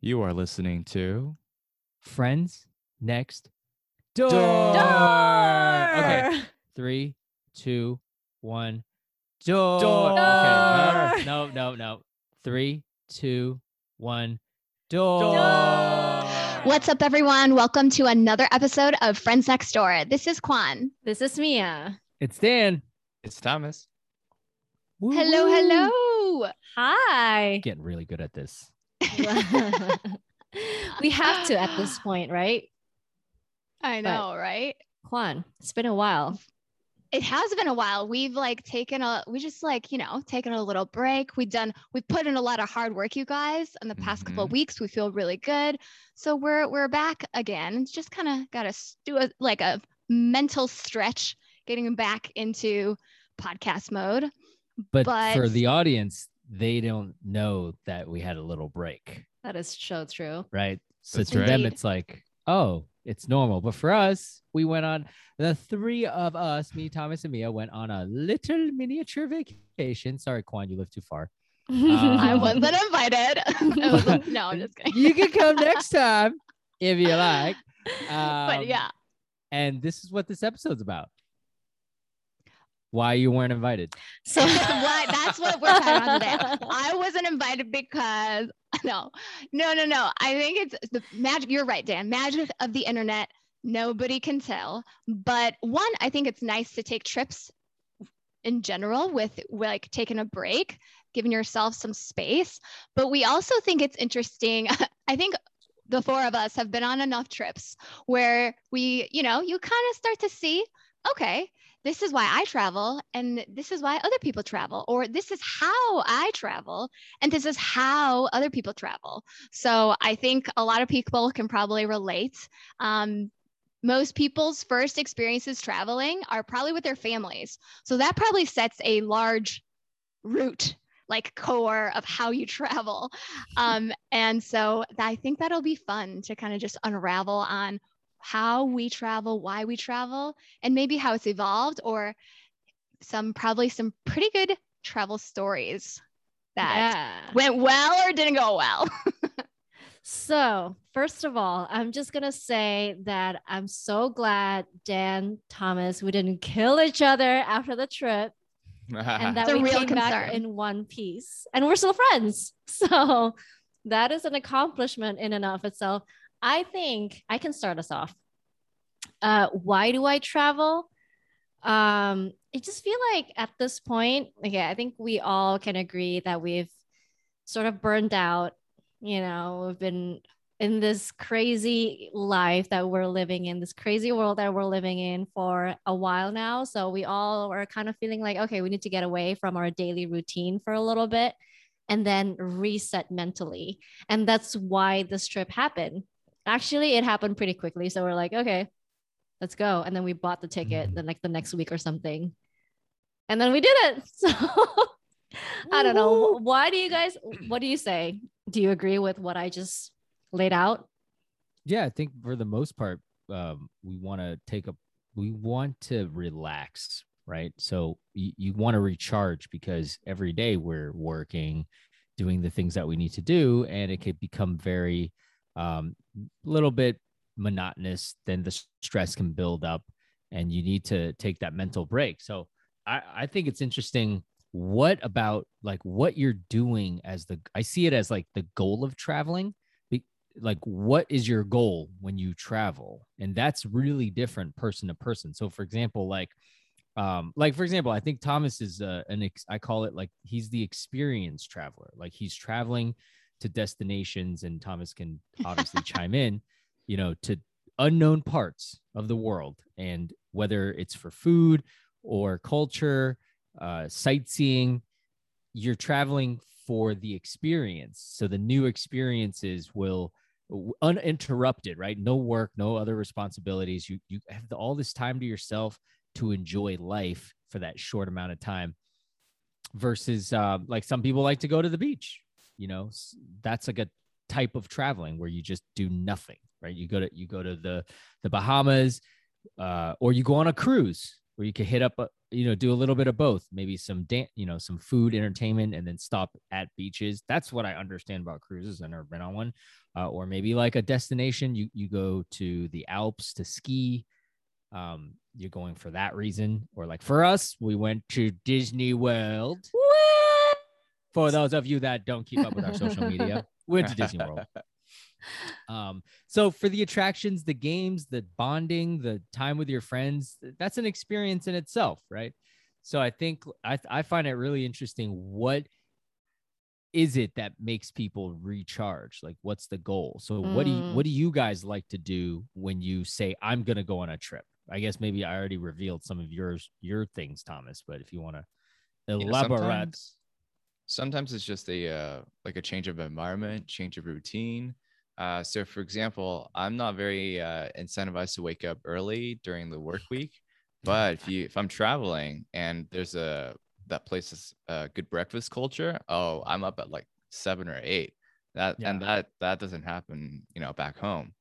You are listening to Friends next door. Door. Okay. Three, two, one. Door. Door. Okay. No, no, no, no. Three, two, one. Door. What's up, everyone? Welcome to another episode of Friends Next Door. This is Kwan. This is Mia. It's Dan. It's Thomas. Woo, Hello, hello. Hi. Getting really good at this. we have to at this point, right? I know, right? Juan, it's been a while. It has been a while. We've like taken a, we just like, you know, taken a little break. We've done, we've put in a lot of hard work, you guys, in the past couple of Mhm. weeks. We feel really good. So we're, we're back again. It's just kind of got to do a, like a mental stretch, getting back into podcast mode. But, for the audience, they don't know that we had a little break, That is so true. right? So That's to right. them, it's like, oh, it's normal. But for us, we went on the three of us, me, Thomas, and Mia, went on a little miniature vacation. Sorry, Quan, you live too far. I Um, wasn't invited. I wasn't- no, I'm just kidding. You can come next time if you like. but Um, yeah, And this is what this episode's about. Why you weren't invited. so What? That's what we're talking about today. I wasn't invited because no, no, no, no. I think it's the magic. You're right, Dan. Magic of the internet. Nobody can tell. But one, I think it's nice to take trips in general with like taking a break, giving yourself some space. But we also think it's interesting. I think the four of us have been on enough trips where we, you know, you kind of start to see, okay, this is why I travel, and this is why other people travel, or this is how I travel, and this is how other people travel. So I think a lot of people can probably relate. Um, most people's first experiences traveling are probably with their families. So that probably sets a large root, like core of how you travel. Um, and so I think that'll be fun to kind of just unravel on how we travel, why we travel, and maybe how it's evolved, or some probably some pretty good travel stories that yeah. went well or didn't go well. So, first of all, I'm just going to say that I'm so glad Dan, Thomas, we didn't kill each other after the trip and that we real came back in one piece and we're still friends. So, that is an accomplishment in and of itself. I think I can start us off. Uh, why do I travel? Um, I just feel like at this point, okay, I think we all can agree that we've sort of burned out. You know, we've been in this crazy life that we're living in, this crazy world that we're living in for a while now. So we all are kind of feeling like, okay, we need to get away from our daily routine for a little bit and then reset mentally. And that's why this trip happened. Actually, it happened pretty quickly. So we're like, okay, let's go. And then we bought the ticket Mhm. then like the next week or something. And then we did it. So I don't know. Why do you guys what do you say? Do you agree with what I just laid out? Yeah, I think for the most part, um, we want to take a, we want to relax, right? So you, you want to recharge because every day we're working, doing the things that we need to do, and it could become very, um, little bit monotonous. Then the stress can build up, and you need to take that mental break. So I, I think it's interesting. What about like what you're doing as the, I see it as like the goal of traveling like what is your goal when you travel and that's really different person to person so for example like um like for example i think thomas is uh, an ex- i call it like he's the experienced traveler like he's traveling to destinations and thomas can obviously chime in you know to unknown parts of the world. And whether it's for food or culture uh sightseeing you're traveling for the experience. So the new experiences will uninterrupted right? No work no other responsibilities. You you have all this time to yourself to enjoy life for that short amount of time versus uh, like some people like to go to the beach you know that's like a type of traveling where you just do nothing right you go to you go to the the bahamas uh, or you go on a cruise where you could hit up, a, you know, do a little bit of both, maybe some dan- you know, some food entertainment, and then stop at beaches. That's what I understand about cruises. I've never been on one, uh, or maybe like a destination. You you go to the Alps to ski. Um, you're going for that reason, or like for us, we went to Disney World. What? For those of you that don't keep up with our social media, we went to Disney World. Um, so for the attractions, the games, the bonding, the time with your friends, that's an experience in itself, right? So I think I, I find it really interesting. What is it that makes people recharge? Like, what's the goal? So what do you, Mm. what do you guys like to do when you say I'm gonna go on a trip? I guess maybe I already revealed some of yours your things, Thomas. But if you want to You know, elaborate, sometimes, sometimes it's just a uh, like a change of environment, change of routine. Uh, so, for example, I'm not very uh, incentivized to wake up early during the work week, but if you if I'm traveling and there's a that place is a good breakfast culture, oh, I'm up at like seven or eight. That and that that doesn't happen, you know, back home.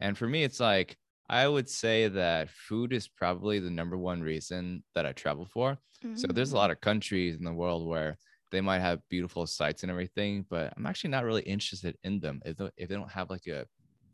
And for me, it's like I would say that food is probably the number one reason that I travel for. So there's a lot of countries in the world where they might have beautiful sites and everything, but I'm actually not really interested in them if they, if they don't have like a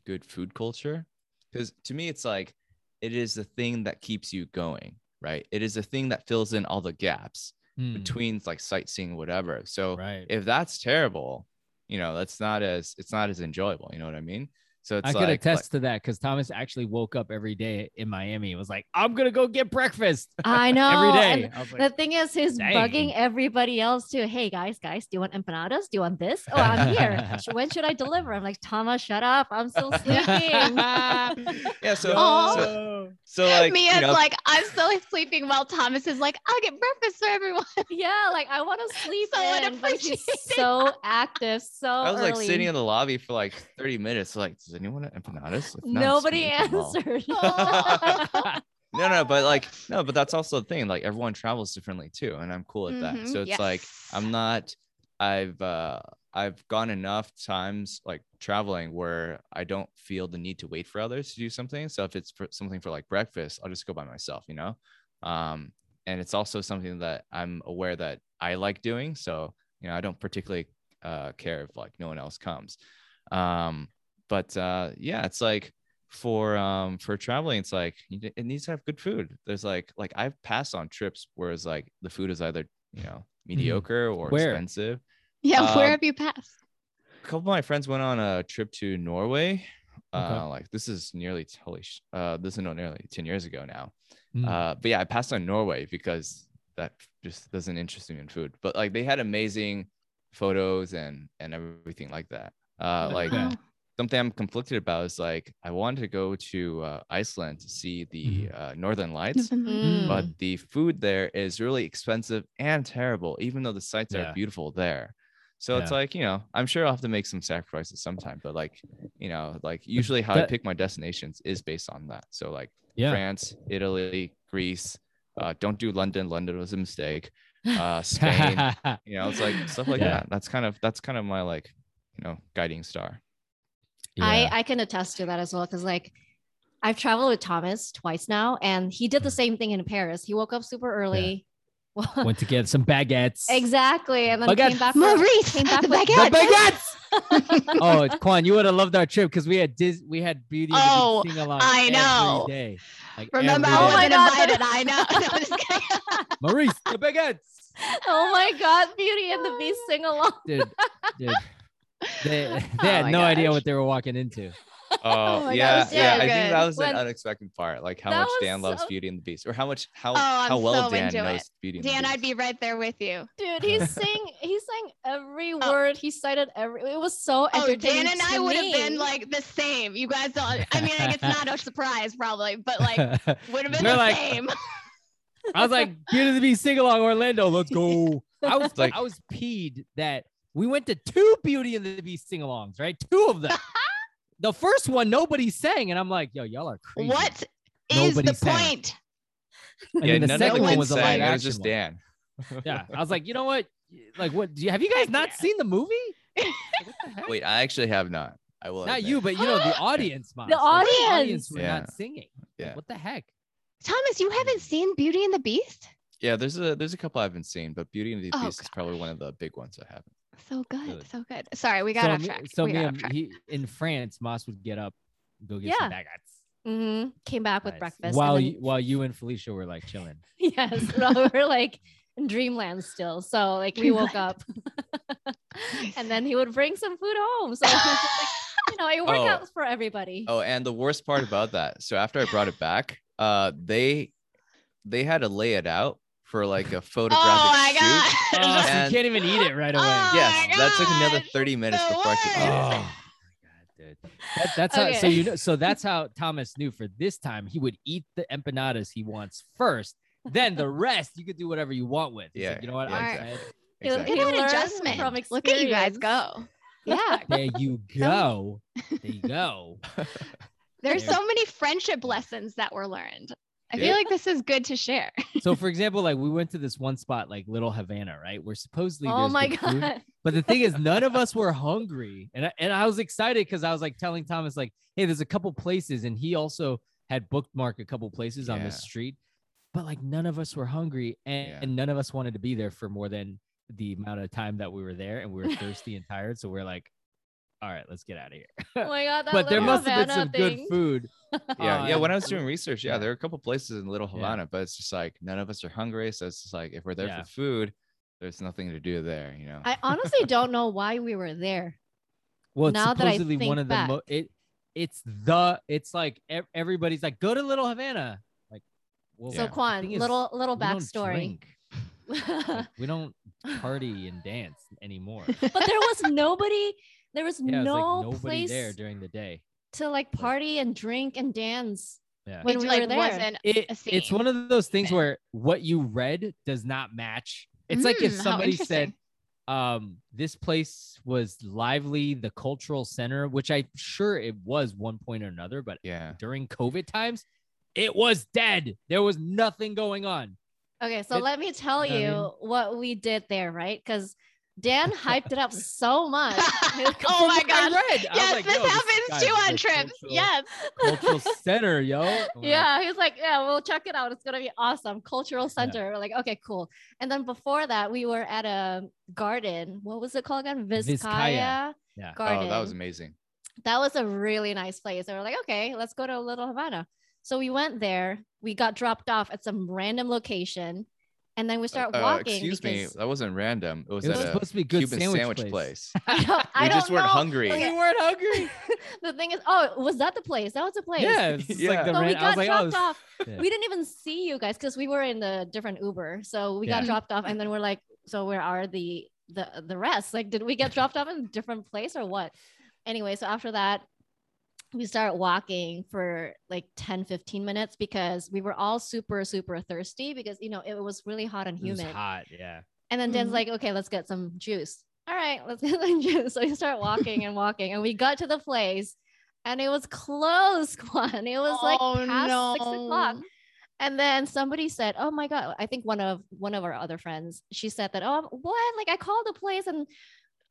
good food culture. Because to me, it's like it is the thing that keeps you going, right? It is the thing that fills in all the gaps Hmm, between like sightseeing, whatever. So right? if that's terrible, you know, that's not as it's not as enjoyable. You know what I mean? So it's I like, attest like- to that because Thomas actually woke up every day in Miami and was like, I'm gonna go get breakfast I know. every day. and I was The thing is, he's Dang. bugging everybody else too. Hey guys, guys, do you want empanadas? Do you want this? Oh, I'm here. When should I deliver? I'm like, Thomas, shut up. I'm still sleeping. yeah. So, Aw. so oh. so like Mia's you know, like, I'm still sleeping while Thomas is like, I'll get breakfast for everyone. yeah, like I want to sleep So in, but she's so active, so I was like sitting in the lobby for like 30 minutes. Like, does anyone want empanadas? If not, Nobody gonna eat them all. answered. No, no, but like, no, but that's also the thing. Like, everyone travels differently too, and I'm cool at that. Mhm, So it's like. I'm not. I've uh I've gone enough times like traveling where I don't feel the need to wait for others to do something. So if it's for something for like breakfast, I'll just go by myself, you know. Um, and it's also something that I'm aware that I like doing. So you know, I don't particularly uh care if like no one else comes. Um, but uh, yeah, it's like for um for traveling it's like it needs to have good food there's like like i've passed on trips where it's like the food is either you know mediocre or Where? expensive Yeah, where Um, have you passed? a couple of my friends went on a trip to norway Okay. uh like this is nearly holy sh- uh this is not nearly 10 years ago now Mm. uh but yeah i passed on norway because that just doesn't interest me in food but like they had amazing photos and and everything like that uh like Yeah. Something I'm conflicted about is like I wanted to go to uh, Iceland to see the uh, Northern Lights, Mm. but the food there is really expensive and terrible, even though the sights Yeah. are beautiful there. So it's like you know I'm sure I'll have to make some sacrifices sometime, but like you know like usually how I pick my destinations is based on that. So like yeah. France, Italy, Greece. Uh, don't do London. London was a mistake. Uh, Spain. you know, it's like stuff like Yeah. that. That's kind of that's kind of my like you know guiding star. Yeah. I I can attest to that as well because like I've traveled with Thomas twice now, and he did the mm. same thing in Paris. He woke up super early. went to get some baguettes. exactly, and then Baguette. came back. for- Maurice, came back the with- The baguettes. oh, it's Quan, you would have loved our trip because we had Dis- we had Beauty and Oh, the Beast sing along I know. every day. Like Remember, every I Oh my God, invited. the- I know. No, I'm just kidding. Maurice, the baguettes. oh my God, Beauty and the Beast oh. sing along. Dude, dude. They, Oh they had my no idea what they were walking into. Oh, oh, my God, yeah, it was yeah. so I think that was When- an unexpected part, like how much Dan loves so- Beauty and the Beast, or how much how Oh, I'm how well so Dan into knows it. Beauty and Dan, the I'd be right there with you. Dude, He's saying he sang every Oh. word. He cited every it was so oh, entertaining. Oh, entertaining. Dan and I would have been like the same. You guys don't. I mean, like, it's not a surprise, probably, but like would have been We're the like- same. I was like, Beauty and the Beast sing along, Orlando, let's go. I was Like- I was peed that we went to two Beauty and the Beast sing alongs, right? Two of them. the first one, nobody sang, and I'm like, yo, y'all are crazy. What is Nobody the sang. point? And yeah, then the none second of one them was a sang. live It was action just one. Dan. Yeah, I was like, you know what? Like, what? Do you, have you guys not seen the movie? Like, the? Wait, I actually have not. I will. not admit. you, but you know the audience. Mom. The Like, audience! were Yeah. not singing. Like, Yeah. what the heck? Thomas, you haven't seen Beauty and the Beast? Yeah, there's a there's a couple I haven't seen, but Beauty and the Oh, Beast is probably one of the big ones I haven't. So good, Really? so good. Sorry, we got so off me- track. So we me and he in France, Moss would get up, go get Yeah. some baguettes. hmm Came back with breakfast. While then, you, while you and Felicia were like chilling. yes, no, we're like in dreamland still. So like we woke up, and then he would bring some food home. So it was just like, you know, it worked Oh. out for everybody. Oh, and the worst part about that, so after I brought it back, uh, they they had to lay it out for like a photographic oh my shoot. god. Oh, so you can't even eat it right away. Oh Yes, that took another 30 minutes the before I could eat Oh it. my god, dude. That, that's how. So you know. So that's how Thomas knew. For this time, he would eat the empanadas he wants first. Then the rest you could do whatever you want with. He's like, Yeah, you know what? yeah, I'm exactly. fed. Exactly. he'll Look at learn adjustment. from Look at you guys go. Yeah. There you go. There you go. There's Yeah. so many friendship lessons that were learned. I feel like this is good to share. So, for example, like we went to this one spot, like Little Havana, right? Where supposedly Oh my good food. god. But the thing is, none of us were hungry, and I, and I was excited because I was like telling Thomas, like, "Hey, there's a couple places," and he also had bookmarked a couple places on this Yeah. street, but like none of us were hungry, and, Yeah. and none of us wanted to be there for more than the amount of time that we were there, and we were thirsty and tired, so we're like, "All right, let's get out of here." Oh my god. That but there little must have been Havana some good food. Yeah, yeah. When I was doing research, yeah, yeah. there are a couple places in Little Yeah. Havana, but it's just like none of us are hungry. So it's just like if we're there Yeah. for food, there's nothing to do there, you know. I honestly don't know why we were there. Well, it's Now that I supposedly one think of the mo- back. it it's the it's like ev- everybody's like go to Little Havana. Like well, So Yeah. the Quan, little little backstory. Like, we don't party and dance anymore. but there was nobody. There was Yeah, no it's like nobody place there during the day. to like party and drink and dance. Yeah. When it we like were there. wasn't It, a it's one of those things where what you read does not match. It's like if Mm, somebody said, um, this place was lively, the cultural center, which I'm sure it was one point or another, but yeah. during COVID times, it was dead. There was nothing going on. Okay, so It- let me tell you you know what we did there, right? Because Dan hyped it up so much. oh my god! I gosh. read, I was Yes, like, this happens guy's too on trips. cultural- Yes. Cultural center, yo. I'm like, yeah, he was like, "Yeah, we'll check it out. It's gonna be awesome." Cultural center. We're like, "Okay, cool." And then before that, we were at a garden. What was it called again? Vizcaya, Vizcaya. Yeah. Garden. Oh, that was amazing. that was a really nice place. And we're like, okay, let's go to a Little Havana. So we went there. We got dropped off at some random location, and then we start Uh, walking. excuse me, that wasn't random. It was, It was at a supposed to be good Cuban sandwich, sandwich, place. place. I don't, I We don't just weren't know. hungry. Okay, We weren't hungry. the thing is, oh, was that the place? That was the place. Yeah, it's just like Yeah. the So we ran- I was got like, oh, dropped this- off. yeah. We didn't even see you guys because we were in the different Uber. So we got dropped off, and then we're like, so where are the the the rest? Like, did we get dropped off in a different place or what? Anyway, so after that, we started walking for like 10, 15 minutes because we were all super, super thirsty because you know it was really hot and It was humid. hot. Yeah. And then Dan's Mhm. like, okay, let's get some juice. All right, let's get some juice. So we start walking and walking, and we got to the place, and it was closed. Quan. It was like Oh, past six o'clock. And then somebody said, "Oh my god!" I think one of one of our other friends. She said that, "Oh, what? Like I called the place and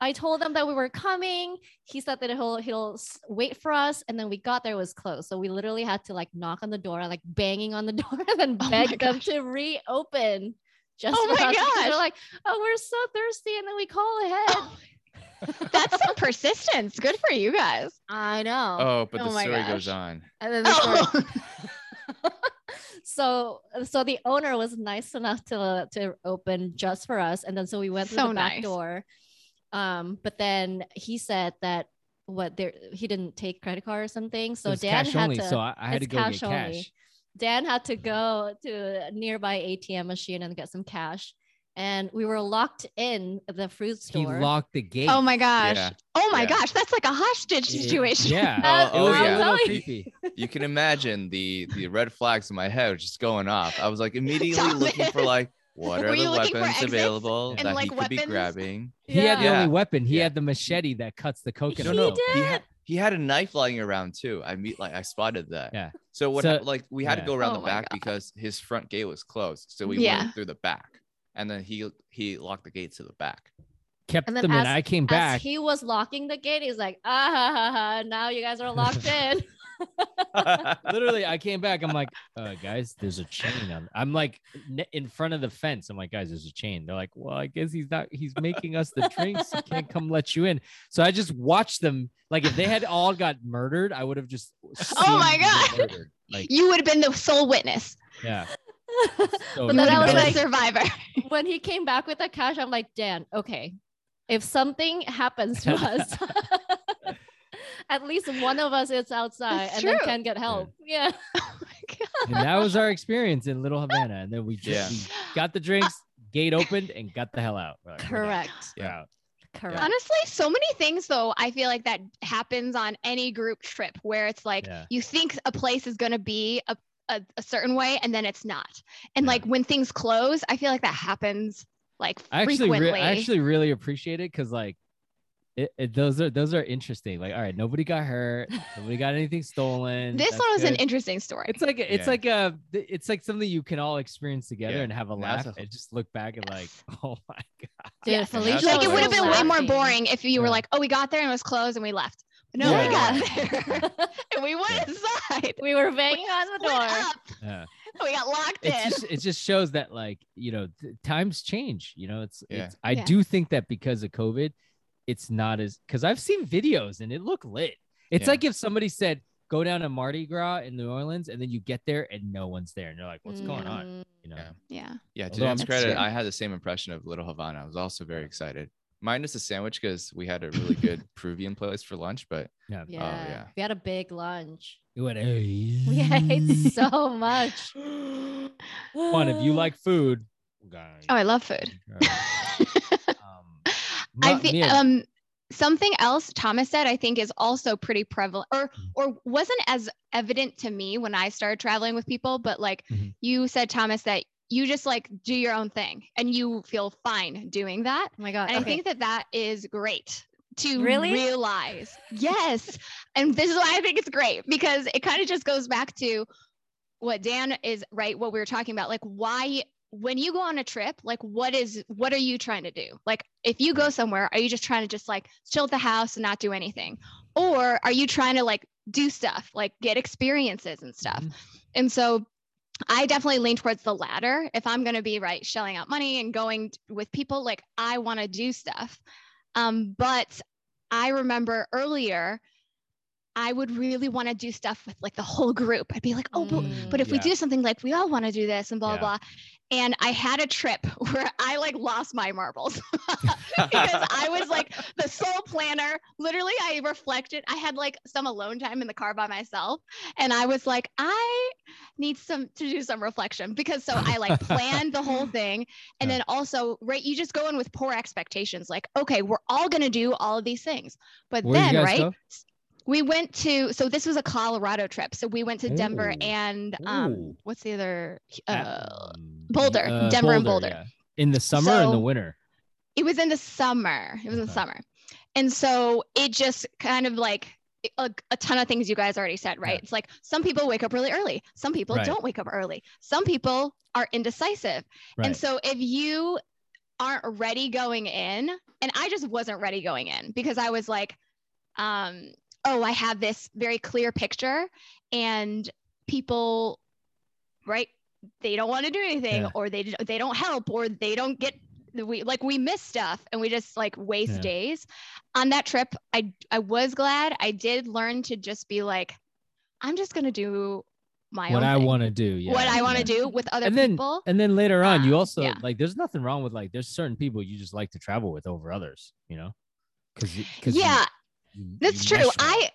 I told them that we were coming. He said that he'll he'll wait for us, and then we got there it was closed. So we literally had to like knock on the door, like banging on the door, and then Oh beg them gosh. to reopen. Just Oh my us gosh. They're like, "Oh, we're so thirsty," and then we call ahead. Oh, that's some persistence. Good for you guys. I know. Oh, but Oh the story gosh. goes on. And then the story Oh. so so the owner was nice enough to to open just for us and then so we went through So the back nice. door um but then he said that what there he didn't take credit card or something so dan cash had only, to so I, I had to it's go get cash only. cash. dan had to go to a nearby atm machine and get some cash and we were locked in the fruit store. He locked the gate. oh my gosh. Yeah. Oh my Yeah. gosh. That's like a hostage It- situation. Yeah. Uh, it was oh, a yeah. little you. creepy. You can imagine the the red flags in my head just going off. I was like immediately Thomas. looking for like what are the weapons available and, that like, he could be weapons? grabbing. He had the Yeah. only weapon. He Yeah. had the machete that cuts the coconut. No, no, peel. he had he had a knife lying around too. I meet like I spotted that. Yeah. So what So- like we had yeah. to go around Oh the back God. because his front gate was closed. So we Yeah. went through the back. And then he he locked the gate to the back. Kept And then them in. I came as back. he was locking the gate he's like ah ha, ha, ha, now you guys are locked in Literally, I came back. I'm like, uh, guys, there's a chain on. I'm like in front of the fence. I'm like, guys, there's a chain. They're like, well, I guess he's not. He's making us the drinks. He can't come let you in. So I just watched them. Like if they had all got murdered, I would have just. Oh my seen them get God. Like You would have been the sole witness. yeah. So But You then would I have was been like- a survivor. when he came back with the cash, I'm like, Dan, okay, if something happens to us, at least one of us is outside That's and then can get help. Yeah. oh and that was our experience in Little Havana. And then we just Yeah. we got the drinks, gate opened, and got the hell out. We're like. Oh Correct. Yeah. Correct. Honestly, so many things though, I feel like that happens on any group trip where it's like Yeah. you think a place is going to be a, a, a certain way and then it's not. And Yeah. like when things close, I feel like that happens like I actually, re- frequently. I actually really appreciate it because like, it, it, those are those are interesting. Like, all right, nobody got hurt, nobody got anything stolen. this that's one was an interesting story. It's like it's Yeah. like a it's like something you can all experience together Yeah. and have a laugh a- and just look back and like, oh my god. Yeah. Felicia like it would have been way more boring if you were Yeah. like, oh, we got there and it was closed and we left. No, Yeah, we got there and we went Yeah. inside. we were banging on the door. up. Yeah. We got locked It's in. just it just shows that like you know th- times change. You know, it's Yeah. it's I Yeah. do think that because of COVID, it's not as because I've seen videos and it looked lit. It's Yeah. like if somebody said go down to Mardi Gras in New Orleans and then you get there and no one's there and you're like, what's going on? Mm, You know. Yeah. yeah. Yeah, to Although Dan's credit, true. I had the same impression of Little Havana. I was also very excited. Minus the sandwich because we had a really good Peruvian place for lunch, but Yeah. Yeah. Oh, yeah. We had a big lunch. You went, hey. We ate so much. Fun if you like food. guys. Oh, I love food. I think um something else Thomas said I think is also pretty prevalent or Mhm. or wasn't as evident to me when I started traveling with people, but like Mhm. you said Thomas that you just like do your own thing and you feel fine doing that. Oh my god. And I think that that is great to Really? realize. Yes. and this is why I think it's great because it kind of just goes back to what Dan is right what we were talking about like why when you go on a trip like what is what are you trying to do like if you go somewhere are you just trying to just like chill at the house and not do anything or are you trying to like do stuff like get experiences and stuff Mhm. and so I definitely lean towards the latter. If I'm going to be right, shelling out money and going with people, like I want to do stuff. Um, but I remember earlier, I would really want to do stuff with like the whole group. I'd be like, oh, but, Mm, but if we do something like we all want to do this and blah, Yeah. blah. And I had a trip where I like lost my marbles because I was like the sole planner. Literally, I reflected. I had like some alone time in the car by myself. And I was like, I need some to do some reflection because so I like planned the whole thing. And Yeah. then also, right, you just go in with poor expectations. Like, okay, we're all going to do all of these things. But Where'd then, right, go? we went to, so this was a Colorado trip. So we went to Denver Ooh. and um, Ooh. what's the other? Uh, Um, Boulder, uh, Denver and Boulder. yeah. In the summer or in the winter? it was in the summer. It was in the summer. And so it just kind of like a, a ton of things you guys already said, right? Yeah. It's like some people wake up really early, some people Right. don't wake up early, some people are indecisive. Right. And so if you aren't ready going in, and I just wasn't ready going in because I was like, um, oh, I have this very clear picture, and people, right? They don't want to do anything, Yeah. or they they don't help, or they don't get we like we miss stuff, and we just like waste Yeah. days. On that trip, I I was glad I did learn to just be like, I'm just gonna do my what I want to do. Yeah. what I want to do with other and then, people. And then later on, you Uh, also like. There's nothing wrong with like. There's certain people you just like to travel with over others. You know, because because yeah, That's true. I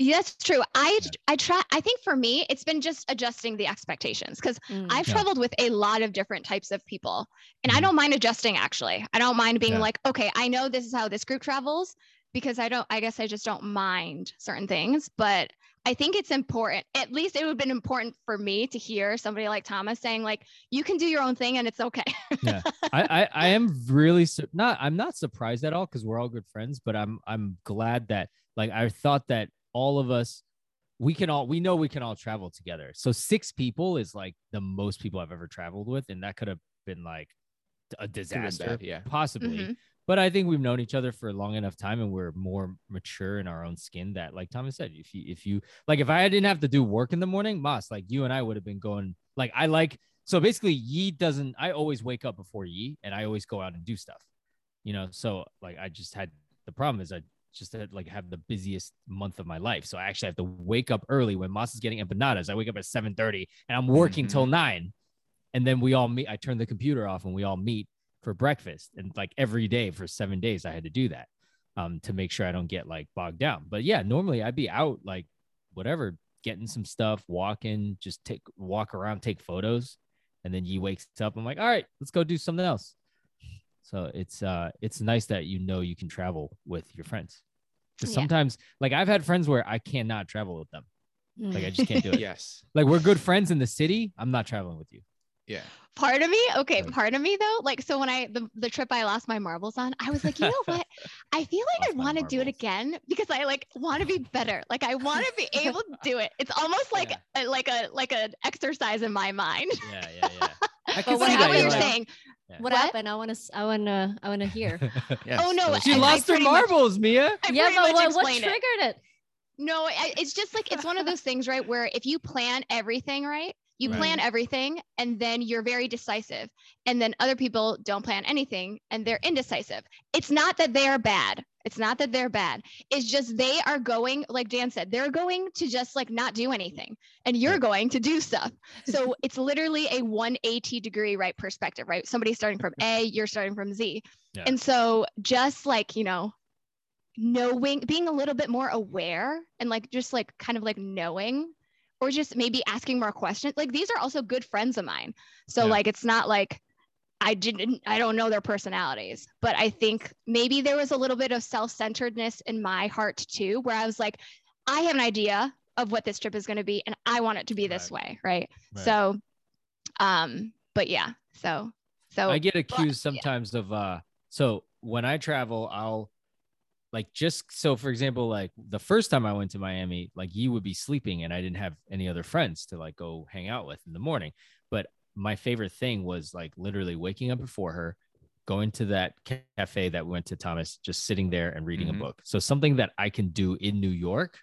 yeah, that's true. I Yeah. I try I think for me it's been just adjusting the expectations cuz Mm. I've Yeah. traveled with a lot of different types of people and I Mhm. don't mind adjusting actually. I don't mind being Yeah. like, okay, I know this is how this group travels because I don't I guess I just don't mind certain things, but I think it's important. At least it would have been important for me to hear somebody like Thomas saying like you can do your own thing and it's okay. I, I I am really su- not I'm not surprised at all because we're all good friends, but I'm I'm glad that like I thought that all of us we can all we know we can all travel together. So six people is like the most people I've ever traveled with, and that could have been like a disaster, bad, yeah. possibly. Mhm. but I think we've known each other for a long enough time and we're more mature in our own skin that like Thomas said, if you if you like if I didn't have to do work in the morning, Moss, like you and I would have been going like I like so basically Yi doesn't I always wake up before Yi and I always go out and do stuff. You know, so like I just had the problem is I just had, like have the busiest month of my life. So I actually have to wake up early when Moss is getting empanadas. I wake up at 7 30 and I'm working Mhm. till nine. And then we all meet. I turn the computer off and we all meet for breakfast. And like every day for seven days, I had to do that um, to make sure I don't get like bogged down. But yeah, normally I'd be out like whatever, getting some stuff, walking, just take walk around, take photos. And then he wakes up. I'm like, all right, let's go do something else. So it's uh it's nice that you know you can travel with your friends. Because Yeah. sometimes like I've had friends where I cannot travel with them. Like I just can't do it. Yes. Like we're good friends in the city. I'm not traveling with you. Yeah. part of me okay Right. part of me though like so when i the, the trip i lost my marbles on i was like you know what i feel like i want to do it again because i like want to be better like i want to be able to do it it's almost like a, like a like an exercise in my mind Yeah, yeah, yeah. I But but see I that what you're you're like- saying what, What? happened? I want to. I want to. I want to hear. Yes. Oh, no, she I- I lost her pretty much- marbles, Mia. I yeah, pretty but what, what explained it. triggered it? No, I, it's just like it's one of those things, right? Where if you plan everything right, you Right. plan everything and then you're very decisive. And then other people don't plan anything and they're indecisive. It's not that they are bad. It's not that they're bad. It's just they are going, like Dan said, they're going to just like not do anything and you're going to do stuff. So it's literally a 180 degree right perspective, right? Somebody's starting from A, you're starting from Z. Yeah. And so just like, you know, knowing being a little bit more aware and like just like kind of like knowing or just maybe asking more questions like these are also good friends of mine so Yeah. like it's not like i didn't i don't know their personalities but i think maybe there was a little bit of self-centeredness in my heart too where i was like i have an idea of what this trip is going to be and i want it to be this way right, Right. so um but yeah so so I get accused yeah. sometimes of uh so when I travel, I'll like just so for example, like the first time I went to Miami, like you would be sleeping and I didn't have any other friends to like go hang out with in the morning. But my favorite thing was like literally waking up before her, going to that cafe that we went to Thomas, just sitting there and reading Mhm. a book. So something that I can do in New York,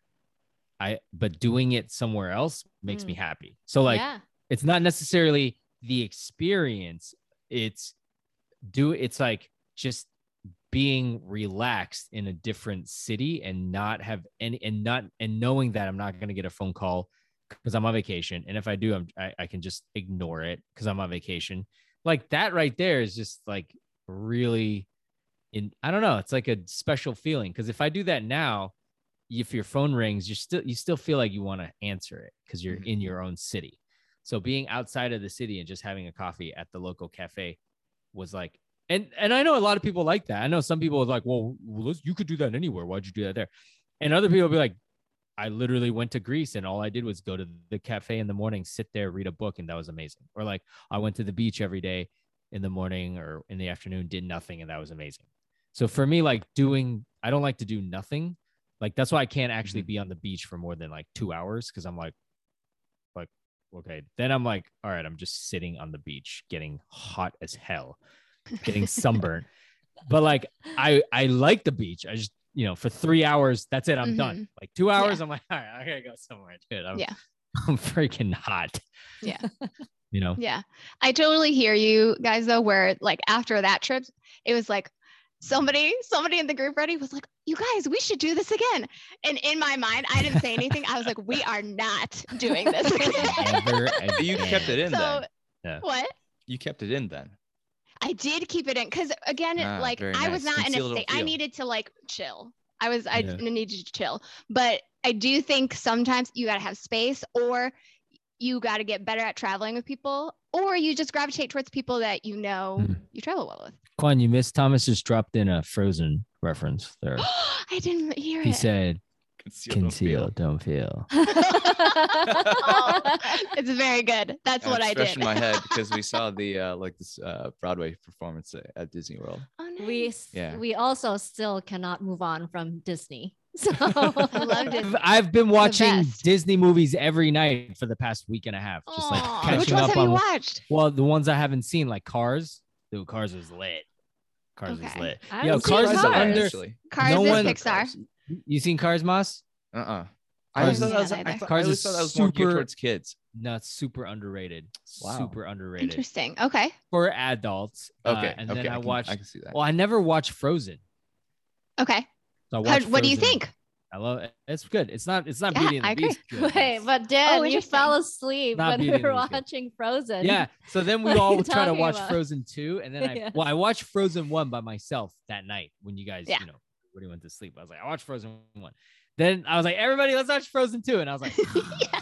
I but doing it somewhere else makes me happy. So like yeah. it's not necessarily the experience it's do it's like just being relaxed in a different city and not have any and not and knowing that i'm not going to get a phone call because i'm on vacation and if i do i'm i, I can just ignore it because i'm on vacation like that right there is just like really in i don't know it's like a special feeling because if i do that now if your phone rings you still you still feel like you want to answer it because you're Mhm. in your own city so being outside of the city and just having a coffee at the local cafe was like, and and I know a lot of people like that. I know some people are like, well, well, you could do that anywhere. Why'd you do that there? And other people will be like, I literally went to Greece and all I did was go to the cafe in the morning, sit there, read a book, and that was amazing. Or like I went to the beach every day in the morning or in the afternoon, did nothing, and that was amazing. So for me, like doing, I don't like to do nothing. Like that's why I can't actually mm-hmm. be on the beach for more than like two hours because I'm like, like, okay. Then I'm like, all right, I'm just sitting on the beach, getting hot as hell, getting sunburned. but like, I I like the beach. I just you know for three hours, that's it. I'm done. Mm-hmm. Like two hours, I'm like, all right, I gotta go somewhere, dude. I'm, Yeah. I'm freaking hot. Yeah. You know. Yeah. I totally hear you guys though, where like after that trip, it was like somebody, somebody in the group ready was like, you guys, we should do this again. And in my mind, I didn't say anything. I was like, we are not doing this again. Never You kept it in so then. Yeah. what? You kept it in then. I did keep it in because again, Ah, like very I was nice. not in a state. I needed to like chill. I was I Yeah. needed to chill. But I do think sometimes you gotta have space or you gotta get better at traveling with people, or you just gravitate towards people that you know Mhm. you travel well with. Quan, you missed Thomas just dropped in a Frozen reference there. I didn't hear He it. He said, Conceal, don't feel. Don't feel." Oh, it's very good. That's Yeah, what I did. in my head because we saw the uh, like this uh, Broadway performance at, at Disney World. oh, we nice. s- Yeah. we also still cannot move on from Disney. So I love Disney. I've, I've been watching. Disney movies every night for the past week and a half, just like Aw, catching Which ones up have on you watched? well the ones I haven't seen, like Cars. Dude, Cars was lit. Cars is Okay. lit. I Yo, haven't Cars is Cars. under. Cars No is one- Pixar. You seen Cars, Moss? Uh-uh. I Cars always thought is- that was, I neither. thought, I Cars always is thought that was more geared super- towards kids. No, super underrated. Wow. Super underrated Interesting. Okay. for adults. Uh, Okay. and okay. then I, can, watched. I can see that. well, I never watched Frozen. Okay. So How, watched what do you think? I love it. It's good. It's not. It's not Yeah, Beauty and the I agree. Beast. good, Wait, but Dan, you fell asleep Not when Beauty we were watching Frozen. yeah. So then we What are all try to watch about? Frozen two, and then I Yeah. well, I watched Frozen one by myself that night when you guys, Yeah. you know, when you went to sleep. I was like, I watched Frozen one. Then I was like, everybody, let's watch Frozen two, and I was like, yeah.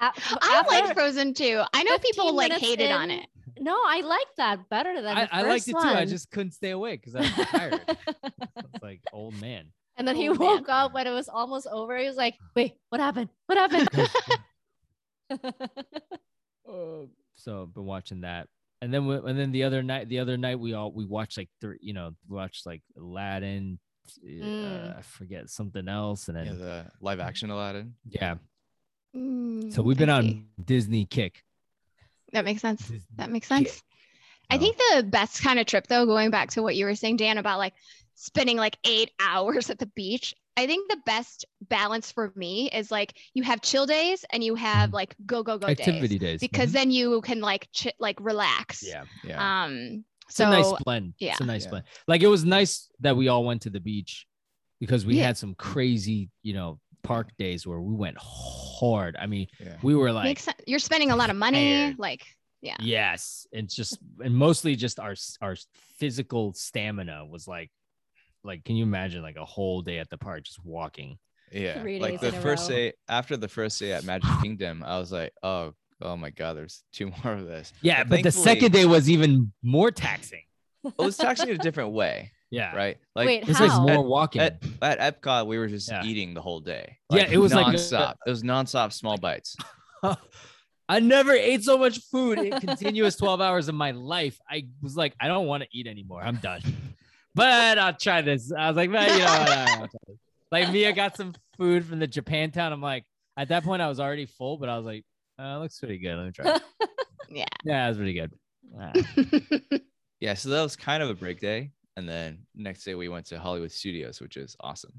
A- I after- like Frozen too. I know people like minutes hated on it. No, I like that better than I, the I liked first it too. I just couldn't stay awake because I was tired. it's like, old man. And then he Oh, man. woke up when it was almost over. He was like, "Wait, what happened? What happened?" Uh, so been watching that, and then we, and then the other night, the other night we all we watched like three, you know, watched like Aladdin. Uh, Mm. I forget something else, and then yeah, yeah. the live action Aladdin. Mm, So we've been on. Disney kick. That makes sense. Disney That makes kick. sense. I think the best kind of trip, though, going back to what you were saying, Dan, about like spending like eight hours at the beach. I think the best balance for me is like you have chill days and you have Mhm. like go go go activity days days because Mhm. then you can like ch- like relax. yeah, Yeah. Um. It's So a nice blend. yeah. it's a nice Yeah. blend. Like it was nice that we all went to the beach because we Yeah. had some crazy, you know, park days where we went hard. I mean, yeah. we were like. You're spending a lot of money. tired. Like yeah. Yes, and just and mostly just our our physical stamina was like, like, can you imagine like a whole day at the park just walking? Yeah. Three Like days the in a first row. day after the first day at Magic Kingdom, I was like, oh, oh my god, there's two more of this. Yeah, But but the second day was even more taxing. It was taxing in a different way, Yeah, right? Like Wait, it's like more walking. at, at Epcot, we were just Yeah. eating the whole day. Yeah, it was like a- nonstop. it was nonstop small bites. I never ate so much food in continuous 12 hours of my life. I was like, I don't want to eat anymore. I'm done. But I'll try this. I was like, man, you know what? I'll try this." Like Mia got some food from the Japantown. I'm like, at that point, I was already full, but I was like, uh, looks pretty good. Let me try. it." Yeah. Yeah, it was pretty good. Ah. Yeah, so that was kind of a break day. And then next day we went to Hollywood Studios, which is awesome.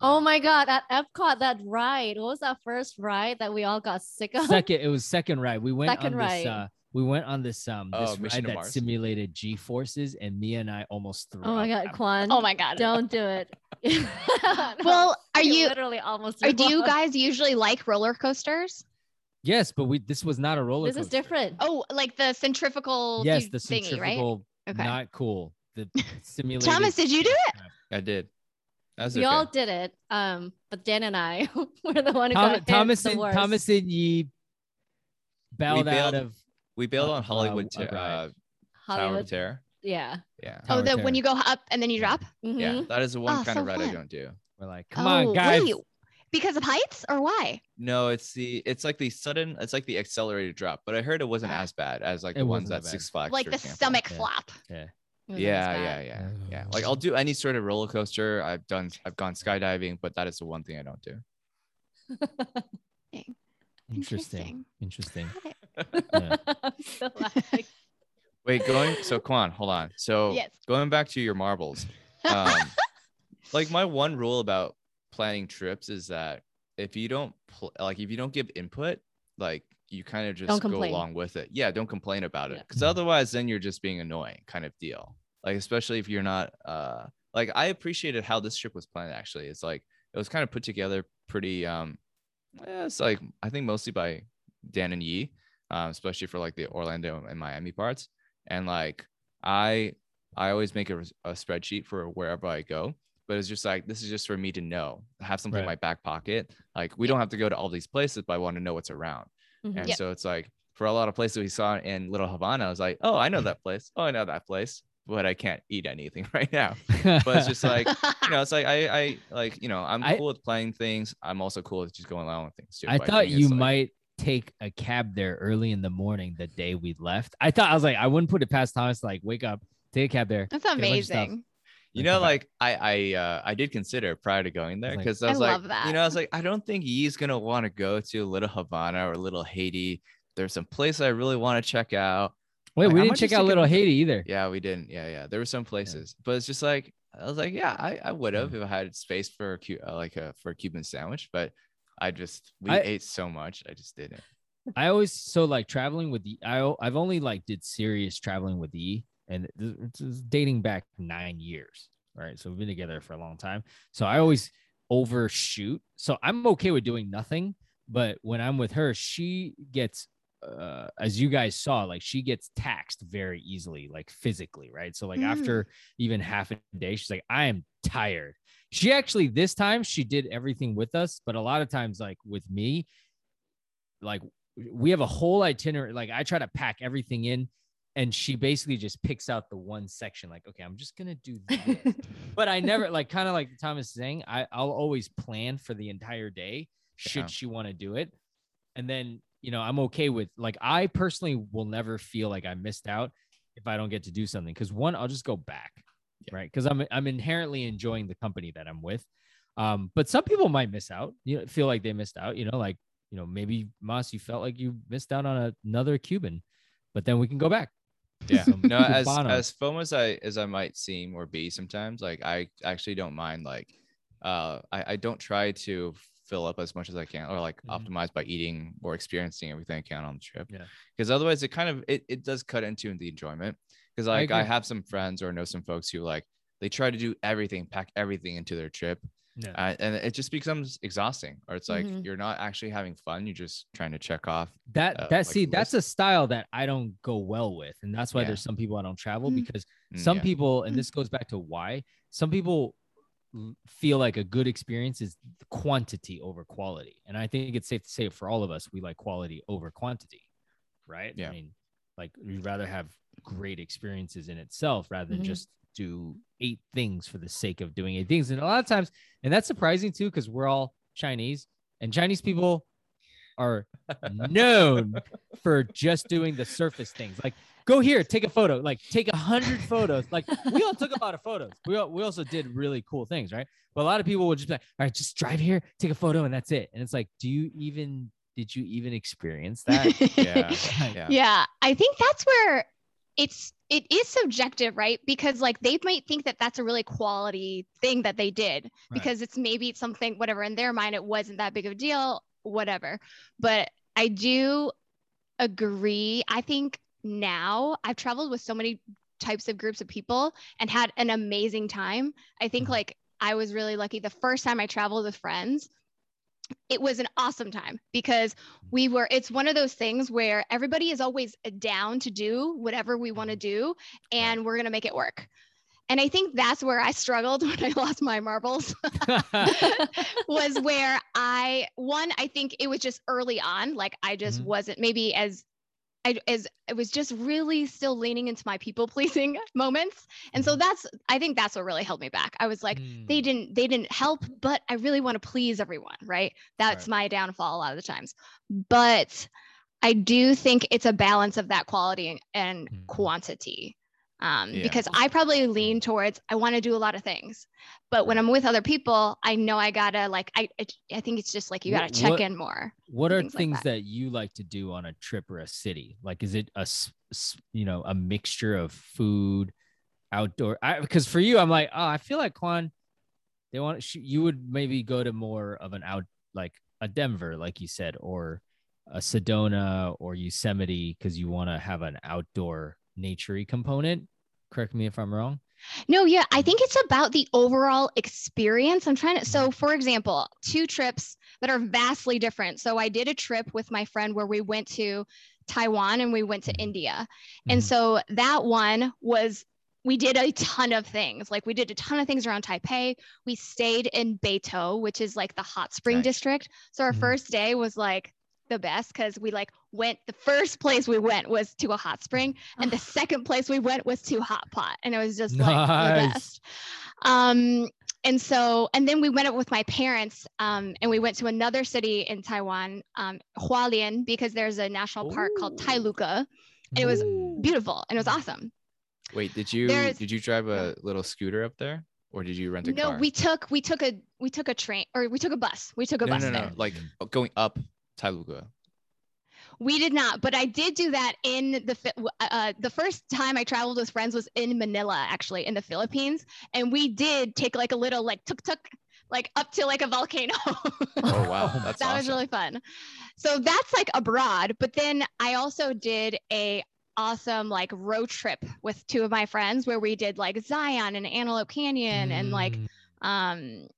oh my god, at Epcot, that ride. What was that first ride that we all got sick of? second, it was second ride. We went Second on this. ride. Uh, we went on this um Oh, this Mission ride that Mars. simulated G forces, and Mia and I almost threw. Oh my god, Kwan. oh my god. Don't do it. Well, are you- literally almost Or do you guys usually like roller coasters? Yes, but we this was not a roller. This is different. Oh, like the centrifugal Yes, fu- the thingy, right? centrifugal, Okay. not cool. The simulated. Thomas, did you do it? I did. That was we okay. all did it. Um, but Dan and I were the one who Tom, got hit Thomas the and worst. Thomas and Yi bailed out of we bailed uh, on Hollywood uh, Ter- a ride. uh, Tower Hollywood. of Terror. Yeah. Yeah. Oh, Tower the Terror. when you go up and then you drop. Yeah. Mhm. That is the one Oh, kind so of ride I don't do. We're like, come oh, on, guys. wait, because of heights or why? No, it's the it's like the sudden it's like the accelerated drop, but I heard it wasn't Ah. as bad as like It the ones wasn't that that Six Flags. like the example. stomach Yeah. flop. It was Yeah, yeah, yeah, yeah. Like I'll do any sort of roller coaster. I've done I've gone skydiving, but that is the one thing I don't do. Interesting. Interesting. Okay. Yeah. I'm still laughing. Wait, going so Quan, hold on. So Yes. going back to your marbles, um, like my one rule about planning trips is that if you don't pl- like if you don't give input, like you kind of just go along with it. Yeah, don't complain about it Yeah. because otherwise then you're just being annoying kind of deal. Like especially if you're not uh like I appreciated how this trip was planned actually. It's like it was kind of put together pretty um yeah, it's like I think mostly by Dan and Yi, um, especially for like the Orlando and Miami parts. And like I I always make a, a spreadsheet for wherever I go, but it's just like this is just for me to know, have something in my back pocket. Like we don't have to go to all these places, but I want to know what's around. Mhm. And Yep. so it's like for a lot of places we saw in Little Havana, I was like, oh, I know that place. Oh, I know that place, but I can't eat anything right now. But it's just like you know, it's like I I like you know I'm I- cool with playing things. I'm also cool with just going along with things too. I but thought think you like- might take a cab there early in the morning the day we left. I thought I was like, I wouldn't put it past Thomas to like wake up, take a cab there. That's a bunch of stuff. amazing. You know, like I I uh, I did consider prior to going there because I I was like, love you know, I was like, I don't think he's gonna want to go to Little Havana or Little Haiti. There's some place I really want to check out. Wait, Like, we didn't check out take Little a- Haiti either. Yeah, we didn't. Yeah, yeah. There were some places, but it's just like I was like, yeah, I, I would have if I had space for a uh, like a for a Cuban sandwich, but I just we I- ate so much, I just didn't. I always so like traveling with the I I've only like did serious traveling with E and this is dating back nine years. Right. So we've been together for a long time. So I always overshoot. So I'm okay with doing nothing. But when I'm with her, she gets uh as you guys saw, like she gets taxed very easily, like physically, right? So like Mm. after even half a day, she's like, I am tired. She actually this time she did everything with us, but a lot of times, like with me, like we have a whole itinerary. Like I try to pack everything in, and she basically just picks out the one section. Like, okay, I'm just gonna do this. but I never like kind of like Thomas is saying. I I'll always plan for the entire day should Yeah. she want to do it, and then you know I'm okay with like I personally will never feel like I missed out if I don't get to do something because one I'll just go back, Yeah. right? Because I'm I'm inherently enjoying the company that I'm with. Um, but some people might miss out. You know, feel like they missed out. You know, like you know maybe Moss, you felt like you missed out on a, another Cuban, but then we can go back. Yeah. No, as Cubano. as FOMO as I as I might seem or be sometimes, like I actually don't mind like uh I, I don't try to fill up as much as I can or like Mhm. optimize by eating or experiencing everything I can on the trip. Yeah. Because otherwise it kind of it, it does cut into the enjoyment. Because like I, agree. have some friends or know some folks who like they try to do everything, pack everything into their trip. Yeah. Uh, and it just becomes exhausting or it's like Mhm. you're not actually having fun you're just trying to check off That uh, that like see the that's a style that I don't go well with, and that's why Yeah. there's some people I don't travel Mm. because Mm, some yeah. people, and Mm. this goes back to why some people feel like a good experience is quantity over quality, and I think it's safe to say for all of us, we like quality over quantity, right? Yeah. I mean, like we'd rather have great experiences in itself rather than Mhm. just do eight things for the sake of doing eight things, and a lot of times, and that's surprising too because we're all Chinese, and Chinese people are known for just doing the surface things. Like, go here, take a photo. Like, take a hundred photos. Like, we all took a lot of photos. We all, we also did really cool things, right? But a lot of people would just be like, all right, just drive here, take a photo, and that's it. And it's like, do you even did you even experience that? yeah yeah yeah i think that's where it's it is subjective right? Because like they might think that that's a really quality thing that they did because it's maybe something whatever in their mind it wasn't that big of a deal whatever. But i do agree. I think now i've traveled with so many types of groups of people and had an amazing time. I think Mhm. like i was really lucky the first time i traveled with friends it was an awesome time because we were it's one of those things where everybody is always down to do whatever we want to do and we're going to make it work. And i think that's where i struggled when i lost my marbles was where i one i think it was just early on like i just Mhm. wasn't maybe as I, as I was just really still leaning into my people pleasing moments. And so Mhm. that's, I think that's what really held me back. I was like, they Mm, didn't they didn't help but i really want to please everyone right that's Right. my downfall a lot of the times but i do think it's a balance of that quality and, and Mhm. quantity um, Yeah. because i probably lean towards i want to do a lot of things but when i'm with other people i know i gotta like i i, think it's just like you gotta check what- in more what are things things, like that. that. you like to do on a trip or a city? Like, is it a you know a mixture of food, outdoor? I, because for you, I'm like, oh, I feel like Quan, they want you would maybe go to more of an out like a Denver, like you said, or a Sedona or Yosemite because you want to have an outdoor naturey component. Correct me if I'm wrong. No, yeah, I think it's about the overall experience. I'm trying to, so for example, two trips that are vastly different. So I did a trip with my friend where we went to Taiwan and we went to Mhm. India. And Mhm. so that one was, we did a ton of things. Like we did a ton of things around Taipei. We stayed in Beitou, which is like the hot spring Nice. district. So our first day was like, the best because we like went the first place we went was to a hot spring and the second place we went was to hot pot and it was just like the best. Um and so and then we went up with my parents um and we went to another city in taiwan um hualien because there's a national park called Ooh. tailuka and it was Ooh. beautiful and it was awesome. Wait did you There's- did you drive a little scooter up there or did you rent a no car? we took we took a we took a train or we took a bus we took a no bus no no there. like going up Tailuga We did not, but I did do that in the uh, the first time I traveled with friends was in Manila, actually in the Philippines, and we did take like a little like tuk tuk, like up to like a volcano. Oh wow, that's that awesome. was really fun. So that's like abroad, but then I also did a awesome like road trip with two of my friends where we did like Zion and Antelope Canyon and like Mm, um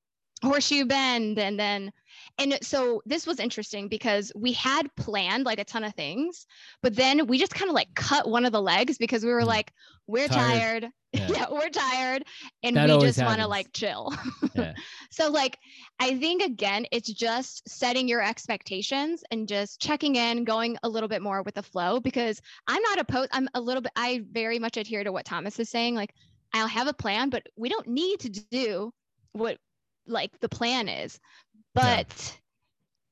horseshoe bend and then and so this was interesting because we had planned like a ton of things but then we just kind of like cut one of the legs because we were Mm. like we're Tired. tired, Yeah. yeah. we're tired and That we just want to like chill Yeah. so like i think again it's just setting your expectations and just checking in going a little bit more with the flow because i'm not opposed i'm a little bit i very much adhere to what thomas is saying like i'll have a plan but we don't need to do what like the plan is Yeah. but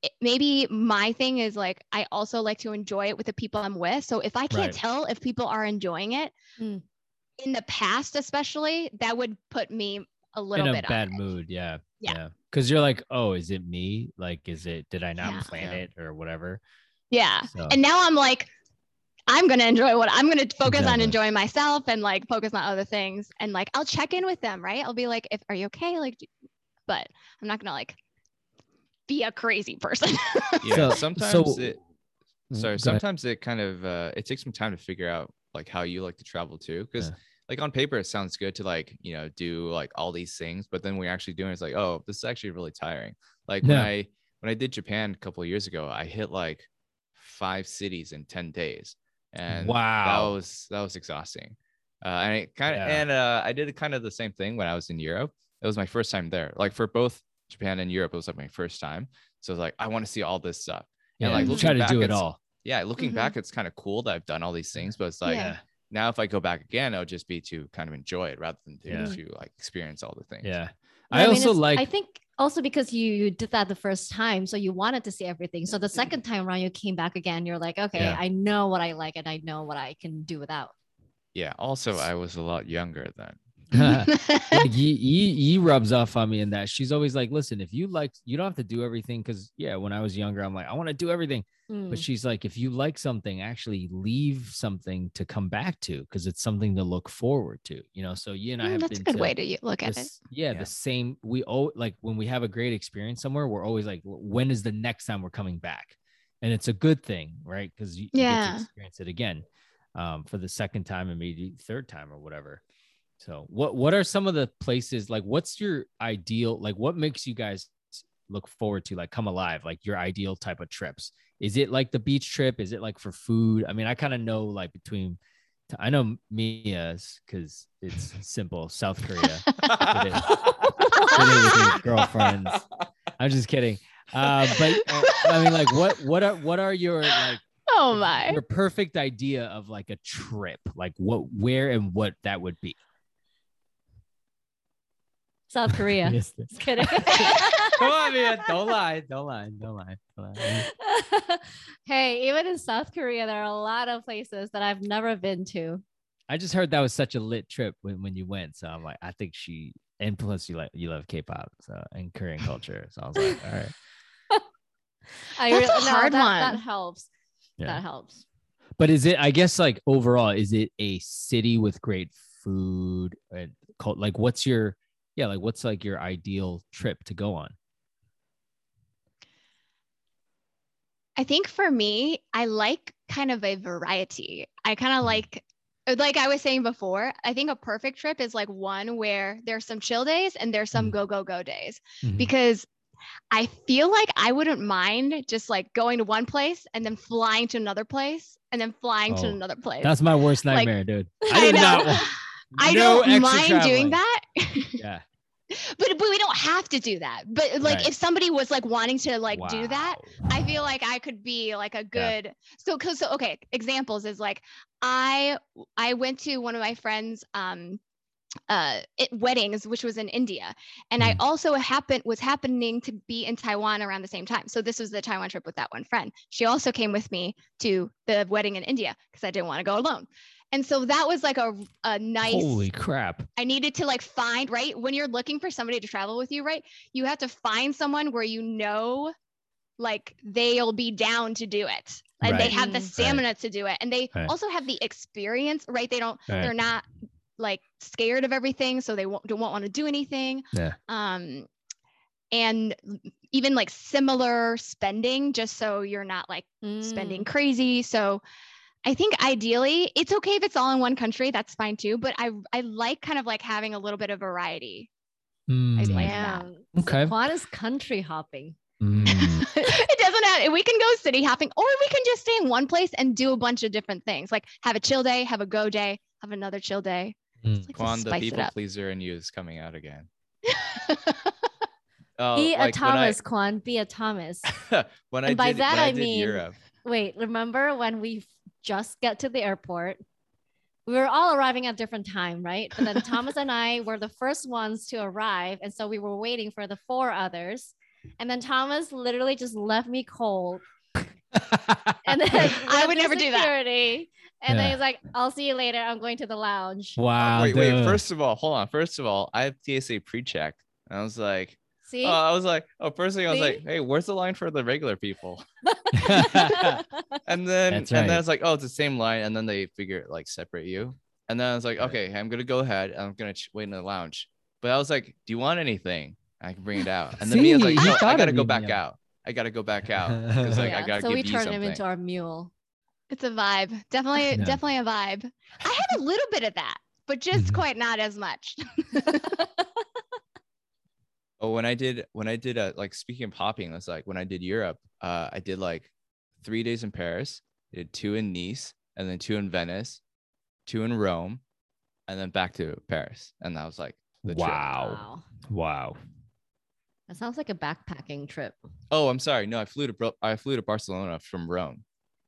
it- maybe my thing is like i also like to enjoy it with the people i'm with so if i can't Right. tell if people are enjoying it Mm. in the past especially that would put me a little bit in a bit bad on edge. mood. Yeah. Yeah. Because you're like, oh, is it me? Like, is it, did I not Yeah. plan it or whatever? yeah So, and now i'm like i'm going to enjoy what i'm going to focus on enjoying myself and like focus on other things and like i'll check in with them right i'll be like if are you okay like do- but i'm not going to like be a crazy person Yeah, So- sometimes so- it. Mm, Sorry, go ahead. sometimes it kind of uh, it takes some time to figure out like how you like to travel too, because Yeah. like on paper it sounds good to like you know do like all these things, but then when you're actually doing it, it's like oh this is actually really tiring. Like when I when I did Japan a couple of years ago, I hit like five cities in ten days, and wow, that was that was exhausting. Uh, and it kind of Yeah. and uh, I did kind of the same thing when I was in Europe. It was my first time there. Like for both Japan and Europe, it was like my first time. So it's like I want to see all this stuff. And yeah, like you looking try to back, do it all. Yeah, looking Mhm. back, it's kind of cool that I've done all these things, but it's like Yeah. now if I go back again, it'll just be to kind of enjoy it rather than to, Yeah. to like experience all the things. Yeah. Yeah, I, mean, also like, I think also because you, you did that the first time, so you wanted to see everything. So the second time around, you came back again. You're like, okay, Yeah. I know what I like and I know what I can do without. Yeah. Also, I was a lot younger then. like Yi, Yi, Yi rubs off on me in that she's always like, listen, if you like, you don't have to do everything. Cause yeah, when I was younger, I'm like, I want to do everything. Mm. But she's like, if you like something, actually leave something to come back to because it's something to look forward to, you know? So you and I Mm, have that's a been good to way to look at it yeah, Yeah. the same. We oh like when we have a great experience somewhere, we're always like, when is the next time we're coming back? And it's a good thing, right? Because you, you get Yeah. to experience it again um, for the second time and maybe third time or whatever. So what what are some of the places like what's your ideal like what makes you guys look forward to like come alive like your ideal type of trips? Is it like the beach trip? Is it like for food? I mean, I kind of know like between I know Mia's because it's simple South Korea. Did it- did it with your girlfriends. I'm just kidding. Uh, but uh, I mean, like, what what are what are your like oh my your perfect idea of like a trip? Like, what, where, and what that would be? South Korea. Yes. Just kidding. Come on, man! Don't lie! Don't lie! Don't lie! Don't lie. hey, even in South Korea, there are a lot of places that I've never been to. I just heard that was such a lit trip when, when you went, so I'm like, I think she. And plus, you like you love K-pop, so and Korean culture. So I was like, all right. I That's a really- no, hard that, one. That helps. Yeah. That helps. But is it? I guess like overall, is it a city with great food and cult? Like, what's your yeah? Like, what's like your ideal trip to go on? I think for me, I like kind of a variety. I kind of Mhm. like, like I was saying before, I think a perfect trip is like one where there's some chill days and there's some Mhm. go, go, go days Mhm. because I feel like I wouldn't mind just like going to one place and then flying to another place and then flying to Oh, another place. That's my worst Like, nightmare, dude. I do know. not want- I no don't mind traveling. doing that. Yeah. but, but we don't have to do that. But like Right. if somebody was like wanting to like do that, I feel like I could be like a good so cause so okay examples is like I I went to one of my friends um uh it, weddings which was in India and I Mm. also happened was happening to be in Taiwan around the same time so this was the Taiwan trip with that one friend she also came with me to the wedding in India because I didn't want to go alone and so that was like a a nice Holy crap! I needed to like find right when you're looking for somebody to travel with you, right? You have to find someone where you know like they'll be down to do it and they have the Mm. stamina to do it and they Right. also have the experience right they don't Right. they're not like scared of everything so they won't don't want to do anything Yeah. um and even like similar spending just so you're not like spending Mm. crazy so i think ideally it's okay if it's all in one country that's fine too but i i like kind of like having a little bit of variety Mm, like Yeah. that. Okay. Juan is country hopping. mm. it doesn't have we can go city hopping or we can just stay in one place and do a bunch of different things like have a chill day have a go day have another chill day Mm. Like to Quan, the people pleaser in you is coming out again. Oh, be a like when I- Thomas, Quan. Be a Thomas. when I And by did, that when I, I did mean- Europe. Wait, remember when we f- just get to the airport? We were all arriving at different time, right? But then Thomas and I were the first ones to arrive, and so we were waiting for the four others. And then Thomas literally just left me cold. And then I would through never do that. And Yeah. then he's like, "I'll see you later. I'm going to the lounge." wow. wait, wait. First of all, hold on. First of all, I have TSA pre-check. And I was like, See, oh, I was like, oh, first thing I was like, hey, where's the line for the regular people? And then That's and then it's like, oh, it's the same line. And then they figure like separate you. And then I was like, okay, I'm gonna go ahead. I'm gonna ch- wait in the lounge. But I was like, do you want anything? I can bring it out. And then me was like, no, I gotta go back out. I gotta go back out because like I gotta So give we you turned him into our mule. It's a vibe. Definitely, Yeah. definitely a vibe. I had a little bit of that, but just Mhm. quite not as much. Oh, when I did when I did a like speaking of popping, that's like when I did Europe, uh, I did like three days in Paris, I did two in Nice, and then two in Venice, two in Rome, and then back to Paris, and that was like the trip. wow. Wow. That sounds like a backpacking trip. Oh, I'm sorry. No, I flew to I flew to Barcelona from Rome,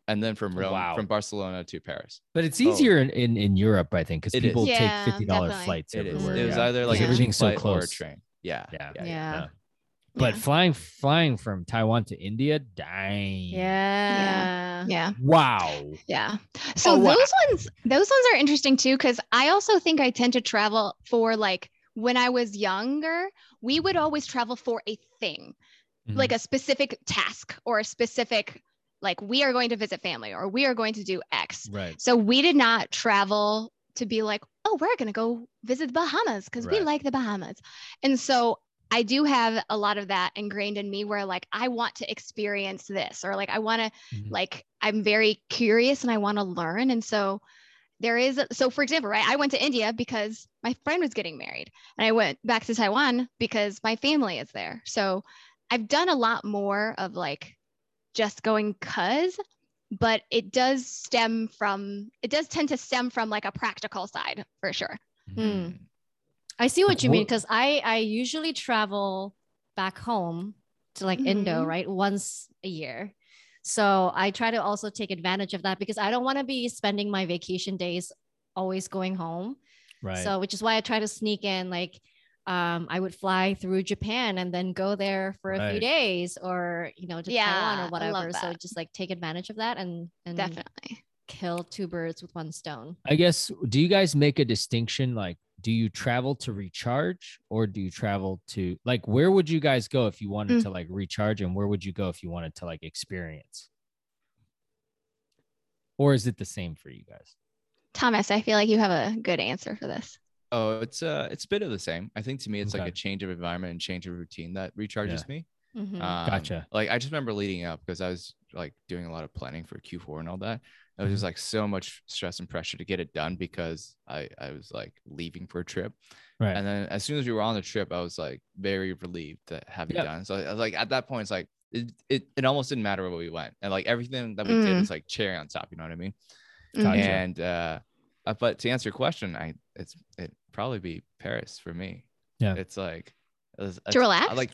and then from Rome Wow. from Barcelona to Paris. But it's Oh. easier in, in, in Europe, I think, because people Yeah, take fifty dollar definitely. flights It is. everywhere. It was yeah. either like Yeah. a everything's so flight or a close. train. Yeah. Yeah. Yeah. Yeah. But Yeah. flying flying from Taiwan to India, dang. Yeah. yeah. Wow. Yeah. So Oh, wow. those ones, those ones are interesting too, because I also think I tend to travel for like when I was younger, we would always travel for a thing, Mhm. like a specific task or a specific, like we are going to visit family or we are going to do X. right. So we did not travel to be like, oh, we're going to go visit the Bahamas because we like the Bahamas. And so I do have a lot of that ingrained in me where like I want to experience this or like I want to Mhm. like I'm very curious and I want to learn. And so there is so for example, right? I went to India because my friend was getting married and I went back to Taiwan because my family is there. So I've done a lot more of like just going cuz but it does stem from it does tend to stem from like a practical side for sure. Hmm. I see what you mean because I I usually travel back home to like Indo Mhm. right once a year. So I try to also take advantage of that because I don't want to be spending my vacation days always going home. Right. So which is why I try to sneak in like um, I would fly through Japan and then go there for a few days or you know to Yeah, Taiwan or whatever. So just like take advantage of that and and Definitely. kill two birds with one stone. I guess do you guys make a distinction like do you travel to recharge or do you travel to like where would you guys go if you wanted Mm. to like recharge and where would you go if you wanted to like experience? Or is it the same for you guys? Thomas, I feel like you have a good answer for this. Oh, it's uh it's a bit of the same. I think to me it's like a change of environment and change of routine that recharges me. Mhm. Um, Gotcha. Like I just remember leading up because I was like doing a lot of planning for Q4 and all that. It was just like so much stress and pressure to get it done because I I was like leaving for a trip. Right. And then as soon as we were on the trip, I was like very relieved to have it Yep. done. So I was like at that point, it's like it, it, it almost didn't matter where we went. And like everything that we did Mhm. was like cherry on top, you know what I mean? Gotcha. And uh uh, but to answer your question, I it's it probably be Paris for me. Yeah. It's like it's, To relax? I like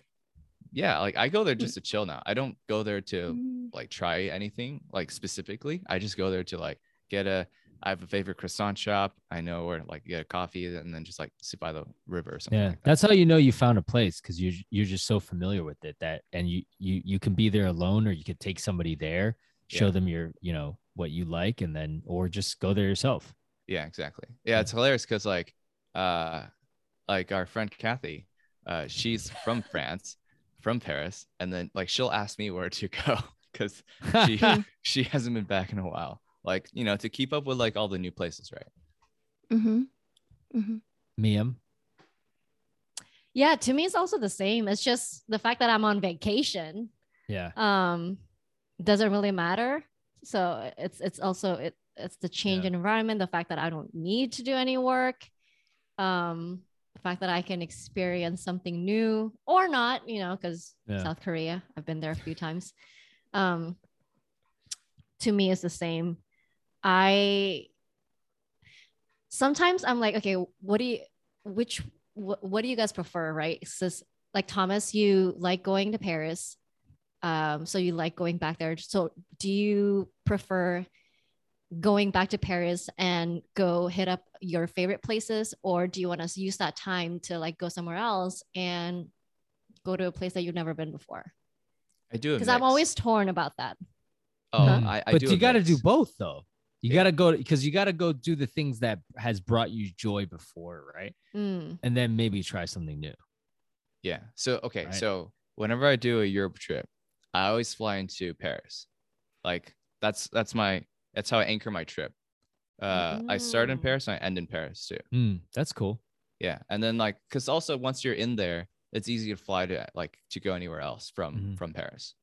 yeah, like I go there just to chill now. I don't go there to Mm. like try anything like specifically. I just go there to like get a I have a favorite croissant shop. I know where like get a coffee and then just like sit by the river or something Yeah, like that. that's how you know you found a place because you you're just so familiar with it that and you you you can be there alone or you could take somebody there, show Yeah. them your you know what you like and then or just go there yourself. Yeah, exactly. Yeah, it's hilarious because like uh like our friend Kathy, uh she's from France. from Paris, and then like she'll ask me where to go because she she hasn't been back in a while. Like you know, to keep up with like all the new places, right? Mm-hmm. Mm-hmm. Miam. Yeah, to me it's also the same. It's just the fact that I'm on vacation Yeah. um doesn't really matter. So it's it's also it it's the change Yeah. in environment, the fact that I don't need to do any work, um, the fact that I can experience something new or not, you know, because Yeah. South Korea, I've been there a few times. Um, to me, is the same. I sometimes I'm like, okay, what do you, which, what, what do you guys prefer, right? So, like Thomas, you like going to Paris, um, so you like going back there. So, do you prefer going back to Paris and go hit up your favorite places, or do you want to use that time to like go somewhere else and go to a place that you've never been before? I do Because I'm always torn about that. Oh, Mm. I, I but do. you got to do both though. You Yeah. got to go because you got to go do the things that has brought you joy before, right? Mm. And then maybe try something new. Yeah. So okay. Right. So whenever I do a Europe trip, I always fly into Paris. Like that's that's my that's how I anchor my trip. Uh, I start in Mm. Paris and I end in Paris too. Mm, that's cool. Yeah, and then like because also once you're in there, it's easy to fly to like to go anywhere else from Mhm. from Paris.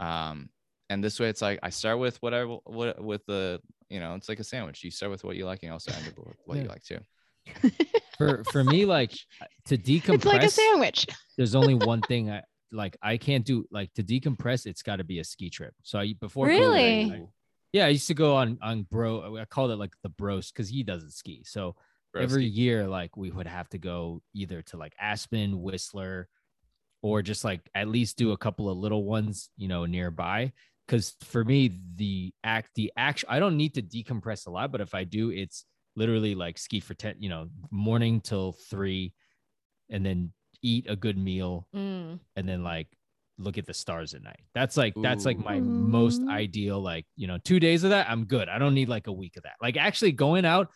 Um, and this way it's like I start with whatever what with the you know it's like a sandwich. You start with what you like and you also end up with what you like too. For for me, like to decompress, It's like a sandwich. there's only one thing I like. I can't do like to decompress. It's got to be a ski trip. So I before COVID, I- Really? I- yeah, I used to go on on bro. I called it like the bros because he doesn't ski. So every Broski. year like we would have to go either to like aspen whistler or just like at least do a couple of little ones you know nearby because for me the act the action i don't need to decompress a lot but if i do it's literally like ski for 10 you know morning till three and then eat a good meal Mm. and then like look at the stars at night. That's like that's like my most ideal like you know two days of that i'm good. I don't need like a week of that. Like actually going out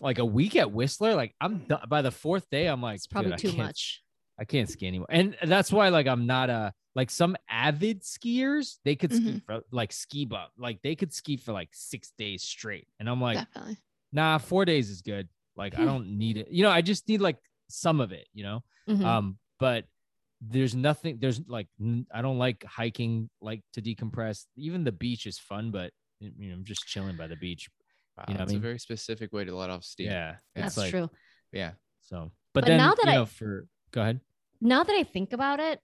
like a week at whistler like i'm done by the fourth day i'm like It's probably I too much. i can't ski anymore. And that's why like i'm not a like some avid skiers they could ski Mhm. for like ski bump like they could ski for like six days straight. And i'm like Definitely. nah four days is good. Like i don't need it. You know i just need like some of it you know? Mhm. um but there's nothing there's like i don't like hiking like to decompress even the beach is fun but you know i'm just chilling by the beach Wow, you know what I it's mean? a very specific way to let off steam. yeah That's it's like true. Yeah. so but, But then now that you I- for go ahead Now that I think about it,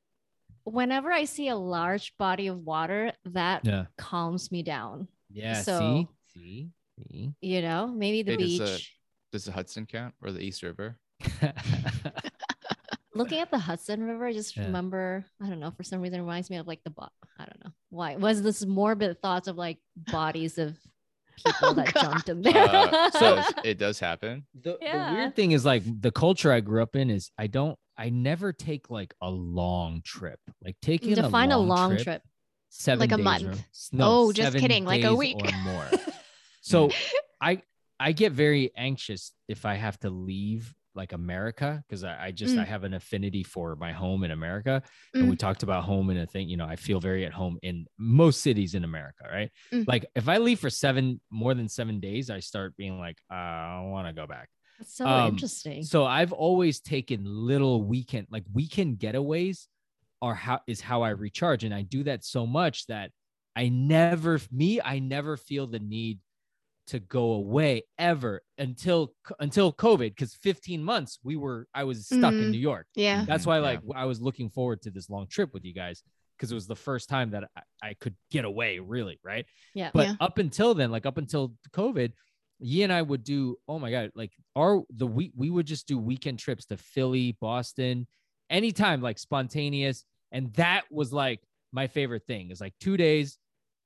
whenever I see a large body of water, that yeah calms me down. yeah So- see see see You know, maybe the It is beach. a- Does the Hudson count or the East River? Looking at the Hudson River, I just Yeah. remember, I don't know, for some reason it reminds me of like the, bo- I don't know why. Was this morbid thoughts of like bodies of people Oh, that God. jumped in there? Uh, so So- it does happen. the, the weird thing is like the culture I grew up in is I don't I never take like a long trip. Like taking Define a a long, long trip, trip. seven Like a month. or- no, Oh, just kidding, like a week. or more. so I I get very anxious if I have to leave like America because I, I just I Mm. have an affinity for my home in America. And we talked about home and a thing, you know, I feel very at home in most cities in America, right? Mm. Like if I leave for seven more than seven days, I start being like, uh, I want to go back. That's so Um, interesting. So I've always taken little weekend, like weekend getaways are how is how I recharge. And I do that so much that I never me, I never feel the need to go away ever until until COVID. Cause 15 months we were I was stuck in Mhm. New York. Yeah. That's Mhm, why yeah. like I was looking forward to this long trip with you guys because it was the first time that I, I could get away, really, right? yeah. But Yeah. up until then, like up until COVID, Yi and I would do, oh my God, like our the week we would just do weekend trips to Philly, Boston, anytime, like spontaneous. And that was like my favorite thing is like two days,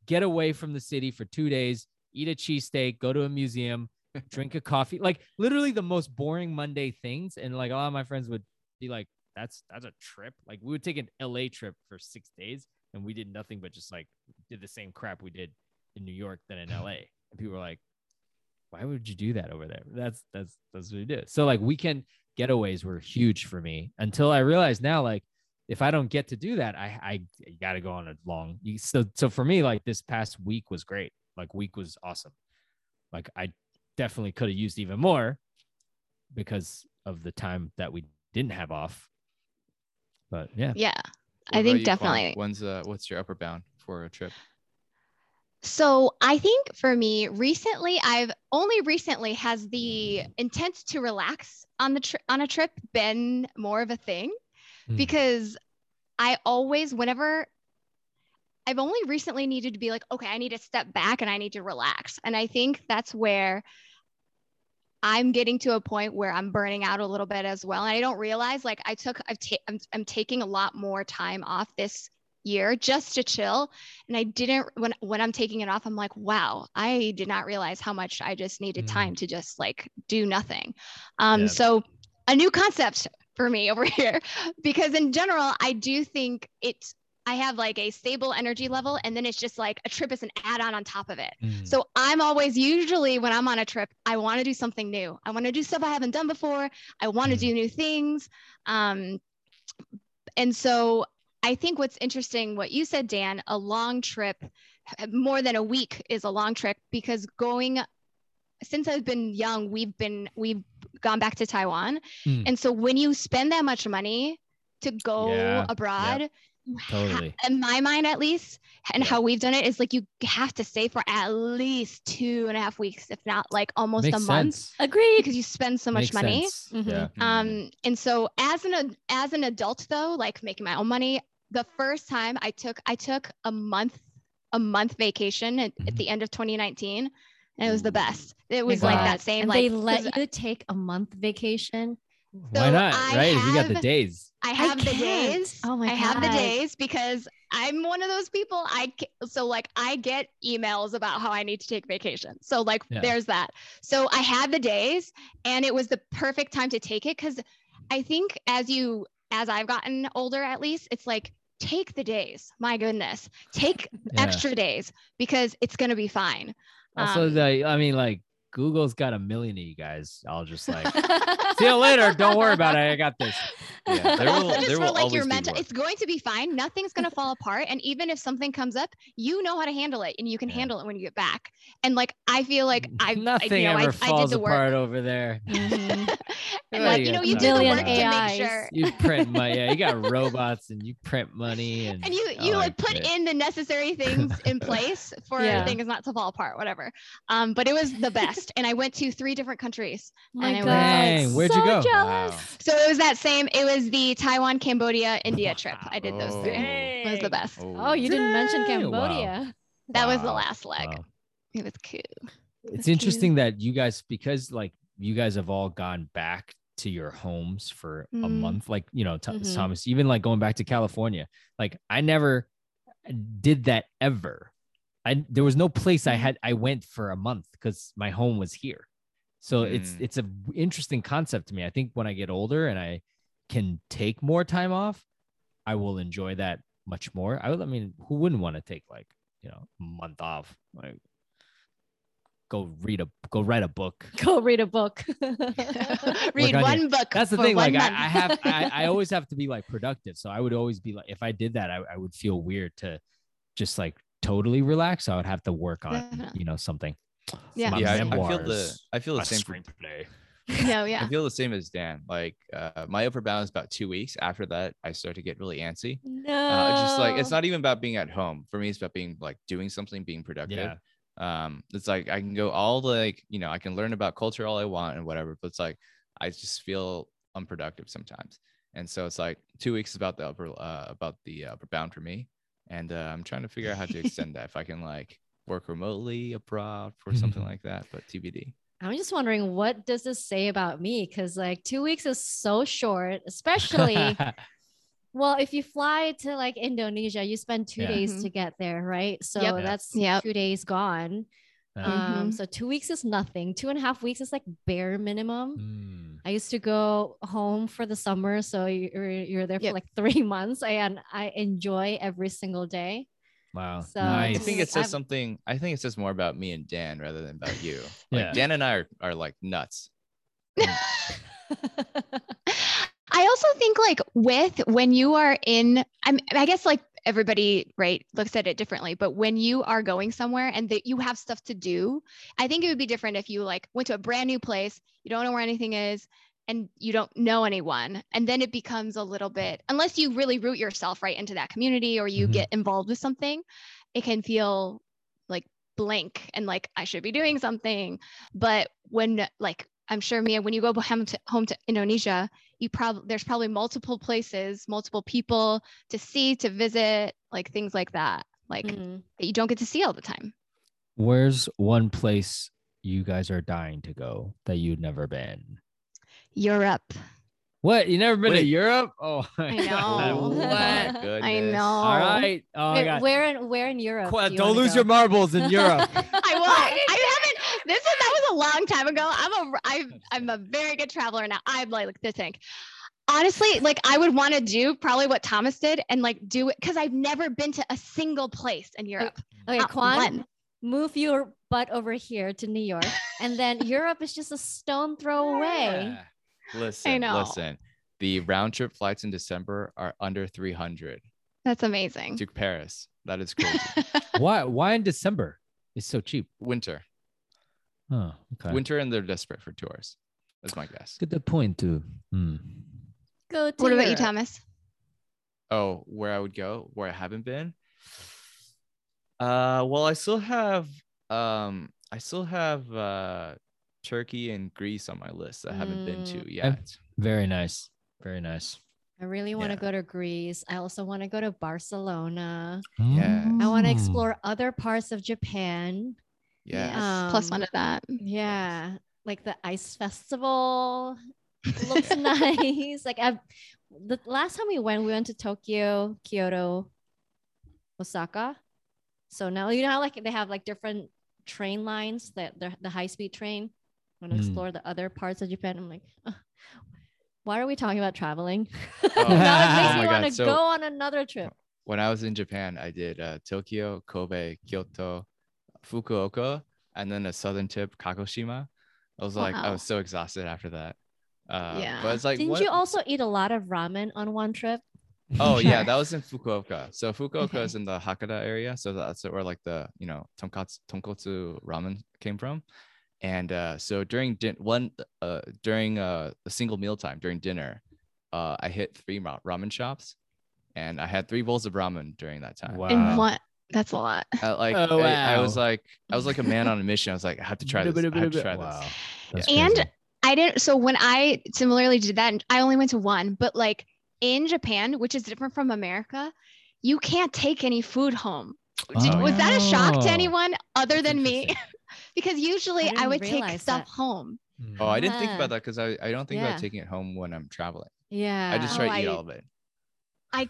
get away from the city for two days, eat a cheesesteak, go to a museum, drink a coffee, like literally the most boring Monday things. And like a lot of my friends would be like, that's that's a trip. Like we would take an LA trip for six days and we did nothing but just like did the same crap we did in New York than in LA. And people were like, why would you do that over there? That's that's that's what we do. So like weekend getaways were huge for me until I realized now like if I don't get to do that, I I got to go on a long. So so for me, like this past week was great. Like week was awesome. Like I definitely could have used even more because of the time that we didn't have off. But yeah, Yeah. What I think you, Kwame? definitely. When's uh what's your upper bound for a trip? So I think for me, recently, I've only recently has the intent to relax on the tri- on a trip been more of a thing Mm. because I always, whenever I've only recently needed to be like, okay, I need to step back and I need to relax, and I think that's where I'm getting to a point where I'm burning out a little bit as well, and I don't realize like I took I've ta- I'm, I'm taking a lot more time off this year just to chill and i didn't when when i'm taking it off i'm like wow i did not realize how much i just needed Mm. time to just like do nothing um Yeah. so a new concept for me over here because in general i do think it's i have like a stable energy level and then it's just like a trip is an add-on on top of it Mm. so I'm always usually when I'm on a trip, I want to do something new. I want to do stuff I haven't done before. I want to Mhm. do new things. Um, and so I think what's interesting, what you said, Dan, a long trip, more than a week is a long trip because going since I've been young, we've been we've gone back to Taiwan. Mm. And so when you spend that much money to go Yeah, abroad, ha- Totally. in my mind at least, and Yeah. how we've done it is like you have to stay for at least two and a half weeks, if not like almost Makes a month, sense. Agreed. because you spend so much Makes money. sense. Mhm. Yeah. Um, and so as an as an adult though, like making my own money, the first time I took I took a month a month vacation at, at Mhm. the end of 2019, and it was the best. It My was like that same and like they 'cause let you take a month vacation. Why So not? I right? If you got the days. I have the days. Oh my I have the days because I'm one of those people. I so like I get emails about how I need to take vacation. So like Yeah. there's that. So I had the days, and it was the perfect time to take it because I think as you as I've gotten older, at least it's like take the days. My goodness, take Yeah. extra days because it's gonna be fine. Also, Um, the I mean, like Google's got a million of you guys. I'll just like see you later. Don't worry about it. I got this. Yeah, there also will- just there for will like your always be mental it's going to be fine nothing's going to fall apart and even if something comes up you know how to handle it and you can Yeah. handle it when you get back and like i feel like i Nothing I, you know, ever I, I did falls the apart work over there. Mhm. and like you you know you time do the for work that. to make sure You print money. Yeah, you got robots and you print money and and you I you like put it. in the necessary things in place for Yeah. things not to fall apart whatever um but it was the best and i went to three different countries my And it God, was- Dang, where'd you go? Jealous. Wow. so it was that same it was the taiwan cambodia india trip i did those Oh. three it was the best Oh, you didn't mention Dang, wow. Cambodia. that was the last leg Wow. it was cool It's That's cute. interesting that you guys, because like you guys have all gone back to your homes for a Mhm. month, like you know, Th- Mhm. Thomas, even like going back to California. Like I never did that ever. I there was no place I Mhm. had I went for a month because my home was here. So it's Mm. it's a w- interesting concept to me. I think when I get older and I can take more time off, I will enjoy that much more. I would, I mean, who wouldn't want to take like you know a month off? Like go read a go write a book. Go read a book. read on one book That's the for thing. one Like I. I have I, I always have to be like productive. So I would always be like if I did that, I, I would feel weird to just like totally relax. I would have to work on you know something. Yeah. Yeah, I, I feel the I feel the same. For, screenplay. No yeah. I feel the same as Dan. Like uh, my upper bound is about two weeks. After that, I start to get really antsy. no. Uh, it's just like it's not even about being at home. For me, it's about being like doing something, being productive. Yeah. Um, it's like I can go all like you know I can learn about culture all I want and whatever, but it's like I just feel unproductive sometimes. And so it's like two weeks is about the upper uh, about the upper bound for me, and uh, I'm trying to figure out how to extend that if I can like work remotely abroad or something like that. But TBD. I'm just wondering what does this say about me? Because like two weeks is so short, especially well, if you fly to like Indonesia, you spend two Yeah. days Mhm. to get there, right? So Yep. Yeah. that's Yep. two days gone. Yeah. Um, Mhm. so two weeks is nothing. Two and a half weeks is like bare minimum. Mm. I used to go home for the summer, so you're you're there for like three months, and I enjoy every single day. Wow. So I think it says I've- something. I think it says more about me and Dan rather than about you. Like Yeah. Dan and I are, are like nuts. I also think like with when you are in, I'm, I guess like everybody right looks at it differently, but when you are going somewhere and that you have stuff to do, I think it would be different if you like went to a brand new place, you don't know where anything is, and you don't know anyone, and then it becomes a little bit unless you really root yourself right into that community or you Mhm. get involved with something, it can feel like blank and like I should be doing something. But when like I'm sure Mia, when you go home to, home to Indonesia, you probably there's probably multiple places, multiple people to see, to visit, like things like that, like Mhm. that you don't get to see all the time. Where's one place you guys are dying to go that you've never been? Europe. What? You never been to Europe? Oh, I know. Oh what? I know. All right. Oh my Where, God. where in where in Europe? Qu- do you don't lose go? your marbles in Europe. I will. I haven't. This was that was a long time ago. I'm a. I'm I'm a very good traveler now. I'm like to think. Honestly, like I would want to do probably what Thomas did and like do it because I've never been to a single place in Europe. Okay, Not Quan, one. move your butt over here to New York, and then Europe is just a stone throw away. Yeah. Listen, know. listen. The round trip flights in December are under 300 That's amazing. to Paris. That is crazy. Why? Why in December? It's so cheap. Winter, Oh, okay. winter, and they're desperate for tours. That's my guess. Good point too. Hmm. Go to what about you, Thomas? Oh, where I would go, where I haven't been. Uh, well, I still have um, I still have uh, Turkey and Greece on my list I haven't been to Mm. yet. Very nice. Very nice. I really want to Yeah. go to Greece. I also want to go to Barcelona. Yeah. I want to Mm. explore other parts of Japan. Yes. Um, one of that. Yeah, like the ice festival looks nice. Like I, the last time we went, we went to Tokyo, Kyoto, Osaka. So now you know how like they have like different train lines that the the high speed train. I want to Mm. explore the other parts of Japan. I'm like, "Ugh, why are we talking about traveling? Oh, now it makes oh me want to so- go on another trip. when I was in Japan, I did uh, Tokyo, Kobe, Kyoto, Fukuoka, and then a southern tip, Kagoshima. I was like, I was so exhausted after that. Uh, Yeah. But it's like, Didn't what- you also eat a lot of ramen on one trip? Oh yeah, that was in Fukuoka. So Fukuoka Okay. is in the Hakata area, so that's where like the you know tonkatsu tonkotsu ramen came from. And uh, so during din- one uh, during uh, a single meal time during dinner, uh, I hit three ramen shops, and I had three bowls of ramen during that time. Wow. And what? That's a lot. I, like Oh, I, I was like I was like a man on a mission. I was like I have to try this. I have to try Wow. this. That's And. I didn't. So when I similarly did that, I only went to one, but like in Japan, which is different from America, you can't take any food home. Did- Oh, was that a shock Oh. to anyone other That's than me? interesting. because usually I, didn't would take realize stuff that. home. Oh, I didn't think about that because I, I don't think Yeah. about taking it home when I'm traveling. Yeah. I just Oh, try to eat I- all of it. I,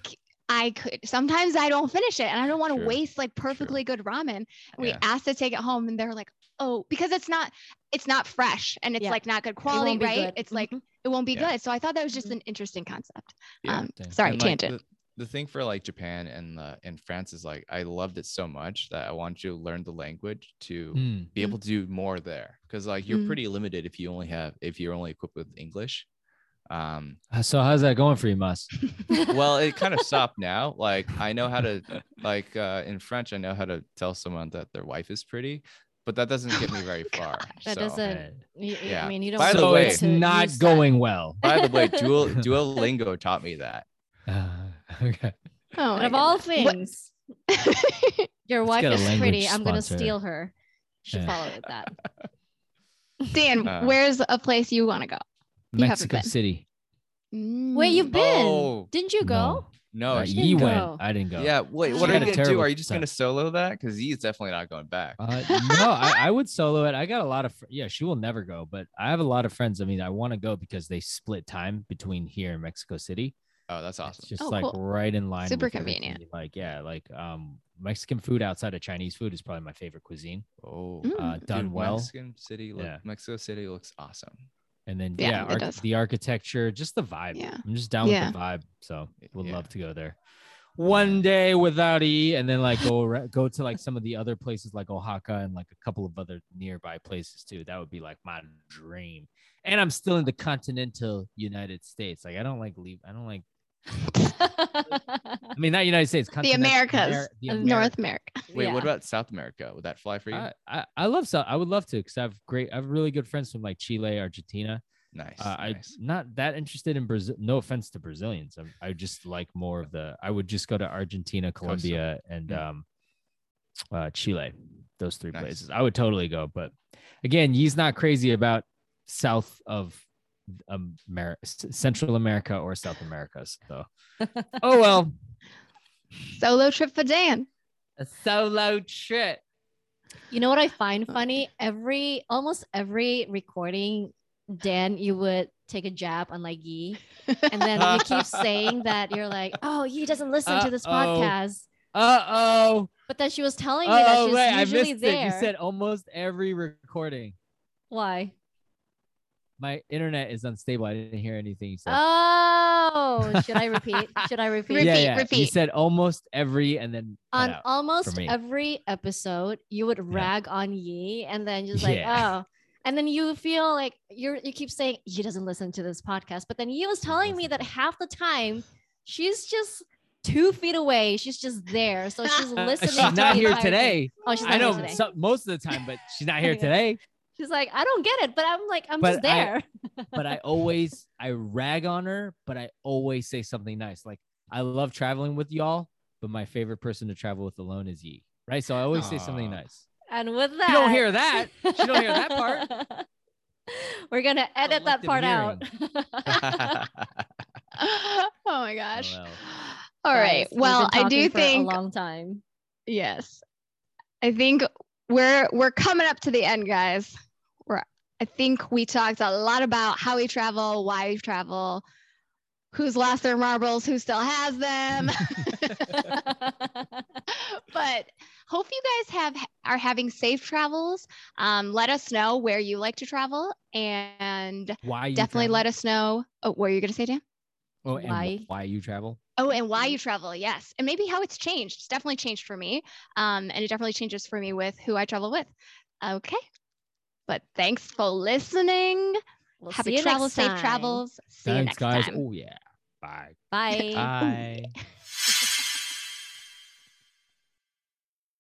I could sometimes I don't finish it and I don't want to waste like perfectly good ramen. We Yeah. asked to take it home and they're like, "Oh, because it's not it's not fresh and it's Yeah. like not good quality, won't right? good. It's like Mhm. it won't be Yeah. good." So I thought that was just Mhm. an interesting concept. Yeah. Um, sorry, And, like, tangent. The, the thing for like Japan and uh, and France is like I loved it so much that I want you to learn the language to Hmm. be able to do more there because like you're Mm. pretty limited if you only have if you're only equipped with English. Um, Uh, So how's that going for you, Mas? well, it kind of stopped now. Like I know how to like uh, in French, I know how to tell someone that their wife is pretty, but that doesn't get me very far. That so. doesn't- Yeah. I mean, you don't. By the way- it's not use that. going well. By the way, Dual Duolingo taught me that. Okay. oh, And of all things, your wife is pretty. language I'm gonna steal her. Should Yeah. follow with that. Dan, Uh, where's a place you want to go? You haven't Mexico been. City. Wait, you've Mm. been? Oh. Didn't you go? No, she you didn't went. go. I didn't go. Yeah, wait, She what are you gonna do? Are you just gonna solo that? Because he's definitely not going back. Uh, no, I, I would solo it. I got a lot of fr- yeah. She will never go, but I have a lot of friends. I mean, I want to go because they split time between here and Mexico City. Oh, that's awesome. It's just Oh, like cool. right in line. Super with everything. convenient. Like yeah, like um, Mexican food outside of Chinese food is probably my favorite cuisine. Oh, Mm. Uh, dude, done well, Mexican City, look, Yeah. Mexico City looks awesome. and then Yeah, yeah, it arch- the architecture, just the vibe. Yeah. I'm just down Yeah. with the vibe. So would Yeah. love to go there. One day without E, and then like go ar- go to like some of the other places like Oaxaca and like a couple of other nearby places too. That would be like my dream. and I'm still in the continental United States. Like I don't like leave. I don't like. I mean, not United States. The Americas, Amer- the of Ameri- North America. Wait, Yeah. what about South America? Would that fly for you? I, I, I love South. I would love to because I have great. I have really good friends from like Chile, Argentina. nice. Uh, I'm not that interested in Brazil. No offense to Brazilians. I'm, I just like more of the. I would just go to Argentina, Colombia, and Mm. um, uh, Chile. Those three Nice. places. I would totally go. But again, he's not crazy about south of America, Central America or South America. So, oh well, Solo trip for Dan. a solo trip. You know what I find funny? Every almost every recording, Dan, you would take a jab on like Yi, and then you keep saying that you're like, oh, Yi doesn't listen to this podcast. Uh oh. But then she was telling me that Oh she's wait, I usually missed there. it. You said almost every recording. Why? My internet is unstable. I didn't hear anything you said. Oh, should I repeat? Should I repeat? Repeat, yeah, yeah. You said almost every, and then on almost every episode, you would rag on Yi and then just like, Yeah. oh. And then you feel like you're you keep saying Yi doesn't listen to this podcast. But then Yi was telling me that half the time she's just two feet away. She's just there. So she's listening. she's not here thing. today. Oh, she's not I know here today. some, most of the time, but she's not here today. She's like, I don't get it, but I'm like, I'm But just I- there. But I always I rag on her, but I always say something nice. Like I love traveling with y'all, but my favorite person to travel with alone is Yi. Right. So I always say something nice. and with that, You don't hear that. You don't hear that part. We're gonna edit that part out. oh my gosh. Oh, well. All right. Guys, we've Well, I do for think a long time. yes. I think we're we're coming up to the end, guys. We're I think we talked a lot about how we travel, why we travel, who's lost their marbles, who still has them. but hope you guys have are having safe travels. Um, let us know where you like to travel and Why you definitely travel? let us know. Oh, what are you gonna say, Dan? oh, and why- why why you travel. Oh, and why you travel, yes, and maybe how it's changed. It's definitely changed for me, um, and it definitely changes for me with who I travel with. Okay, but thanks for listening. We'll see Happy you travels, next safe travels. See you Thanks, next guys. time. Oh yeah. Bye. Bye. Bye.